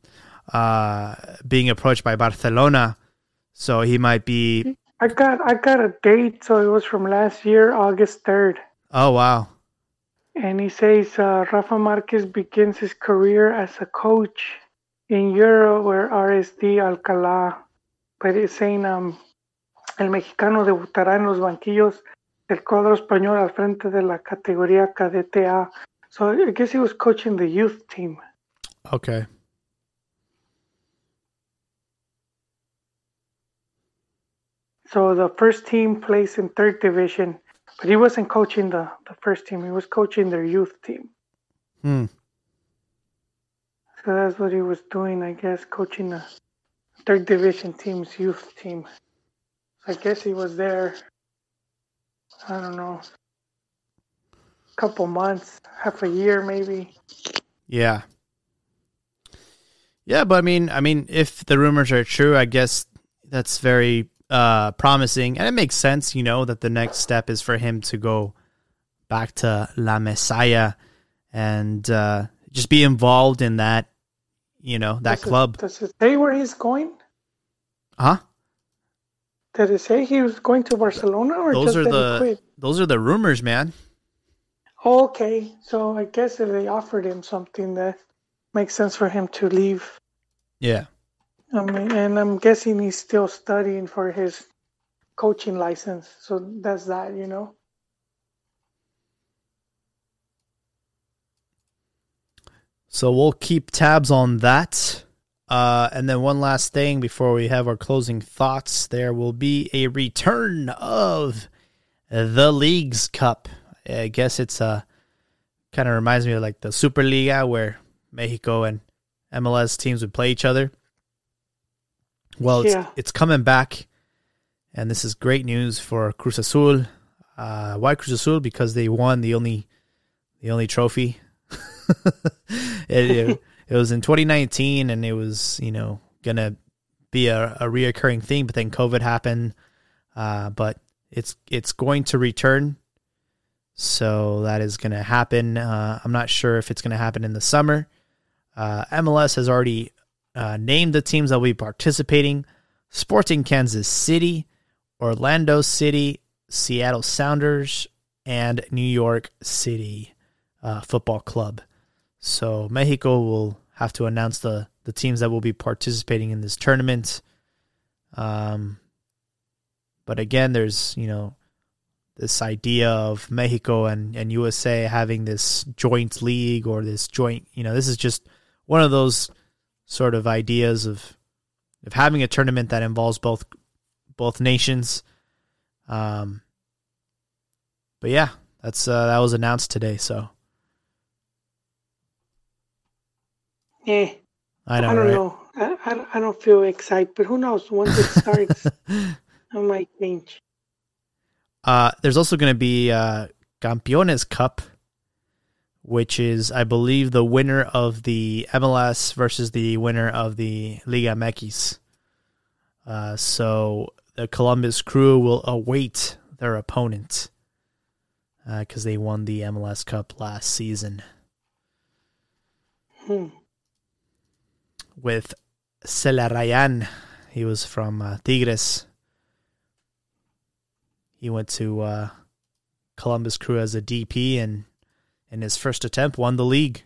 uh, being approached by Barcelona, so he might be. I got I got a date, so it was from last year, August third. Oh wow! And he says uh, Rafa Marquez begins his career as a coach in Europe, where RSD Alcalá. But it's saying um, el mexicano debutará en los banquillos del cuadro español al frente de la categoría cadete A. So I guess he was coaching the youth team. Okay. So the first team plays in third division, but he wasn't coaching the, the first team. He was coaching their youth team. Hmm. So that's what he was doing, I guess, coaching the third division team's youth team. I guess he was there, I don't know, a couple months, half a year maybe. Yeah. Yeah, but I mean, I mean, if the rumors are true, I guess that's very uh, promising, and it makes sense, you know, that the next step is for him to go back to La Masia and uh, just be involved in that, you know, that does club. It, does it say where he's going? Huh? Did it say he was going to Barcelona or those just are the quit? those are the rumors, man. Okay, so I guess if they offered him something that makes sense for him to leave. Yeah. I mean, and I'm guessing he's still studying for his coaching license. So that's that, you know. So we'll keep tabs on that. Uh, and then one last thing before we have our closing thoughts, there will be a return of the Leagues Cup. I guess it's uh kind of reminds me of like the Superliga where Mexico and MLS teams would play each other. Well, it's, Yeah. it's coming back, and this is great news for Cruz Azul. Uh, why Cruz Azul? Because they won the only the only trophy. it, it, it was in 2019, and it was you know gonna be a, a reoccurring thing, but then COVID happened. Uh, but it's it's going to return, so that is going to happen. Uh, I'm not sure if it's going to happen in the summer. Uh, MLS has already uh, named the teams that will be participating: Sporting Kansas City, Orlando City, Seattle Sounders, and New York City uh, Football Club. So Mexico will have to announce the the teams that will be participating in this tournament. Um, but again, there's you know this idea of Mexico and, and USA having this joint league or this joint you know this is just one of those sort of ideas of of having a tournament that involves both both nations. Um, but yeah, that's uh, that was announced today. So Yeah, I know, I don't right? know. I, I, don't- I don't feel excited, but who knows? Once it starts, I might change. Uh, there's also going to be uh, Campeones Cup, which is, I believe, the winner of the MLS versus the winner of the Liga MX. Uh, so the Columbus Crew will await their opponent because they won the MLS Cup last season Hmm. with Zelarayan. He was from uh, Tigres. He went to uh, Columbus Crew as a DP and in his first attempt won the league.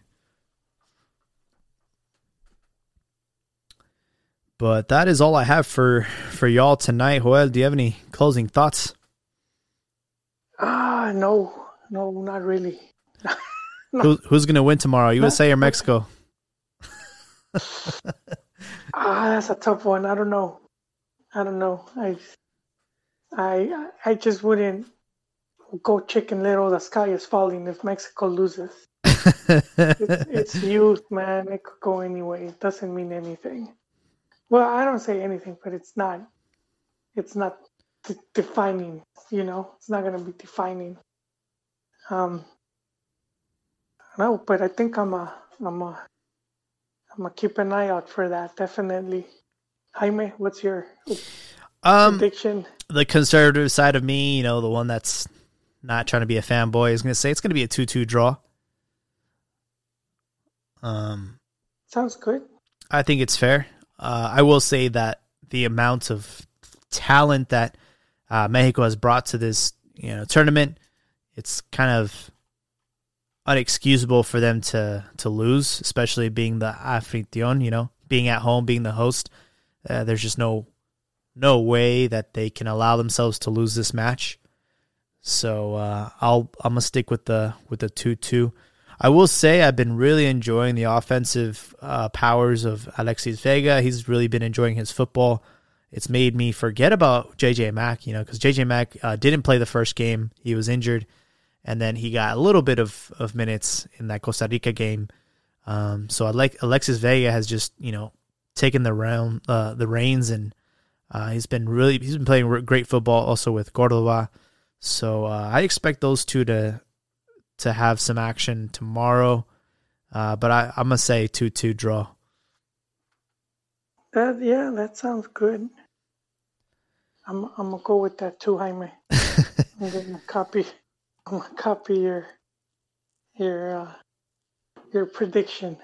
But that is all I have for for y'all tonight. Joel, do you have any closing thoughts? Ah, no, no, not really. Who, who's going to win tomorrow, USA or Mexico? Ah, that's a tough one. I don't know. I don't know. I, I, I just wouldn't go chicken little. The sky is falling if Mexico loses. It's, it's youth, man. It could go anyway. It doesn't mean anything. Well, I don't say anything, but it's not. It's not de- defining. You know, it's not gonna be defining. Um. No, but I think I'm a. I'm a. I'm gonna keep an eye out for that. Definitely. Jaime, what's your? Um, prediction? the conservative side of me, you know, the one that's not trying to be a fanboy, is going to say it's going to be a two-two draw. Um, Sounds good. I think it's fair. Uh, I will say that the amount of talent that uh, Mexico has brought to this you know tournament, it's kind of unexcusable for them to to lose, especially being the anfitrión, you know, being at home, being the host. Uh, there's just no no way that they can allow themselves to lose this match. So uh, I'll I'm gonna stick with the with the two two. I will say I've been really enjoying the offensive uh, powers of Alexis Vega. He's really been enjoying his football. It's made me forget about JJ Mack, you know, because JJ Mack uh, didn't play the first game; he was injured, and then he got a little bit of, of minutes in that Costa Rica game. Um, so I like Alexis Vega has just you know taken the round uh, the reins, and uh, he's been really he's been playing great football also with Cordova. So uh, I expect those two to to have some action tomorrow. Uh, but I, I'm gonna say two two draw. That yeah, that sounds good. I'm I'm gonna go with that too, Jaime. I'm gonna copy. I'm gonna copy your your uh, your prediction.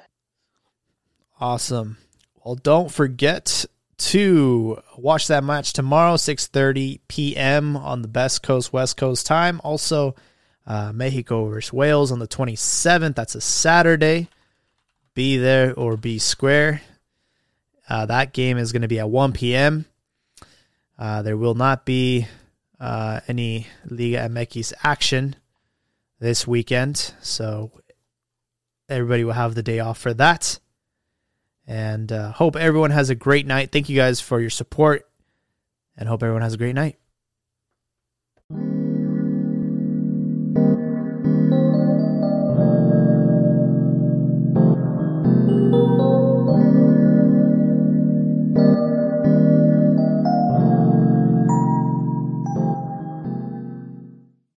Awesome. Well, don't forget to watch that match tomorrow, 6:30 p.m. on the Best Coast West Coast time. Also, uh, Mexico versus Wales on the 27th. That's a Saturday. Be there or be square. Uh, that game is going to be at 1 p.m. Uh, there will not be uh, any Liga MX action this weekend, so everybody will have the day off for that. And uh, hope everyone has a great night. Thank you guys for your support, and hope everyone has a great night.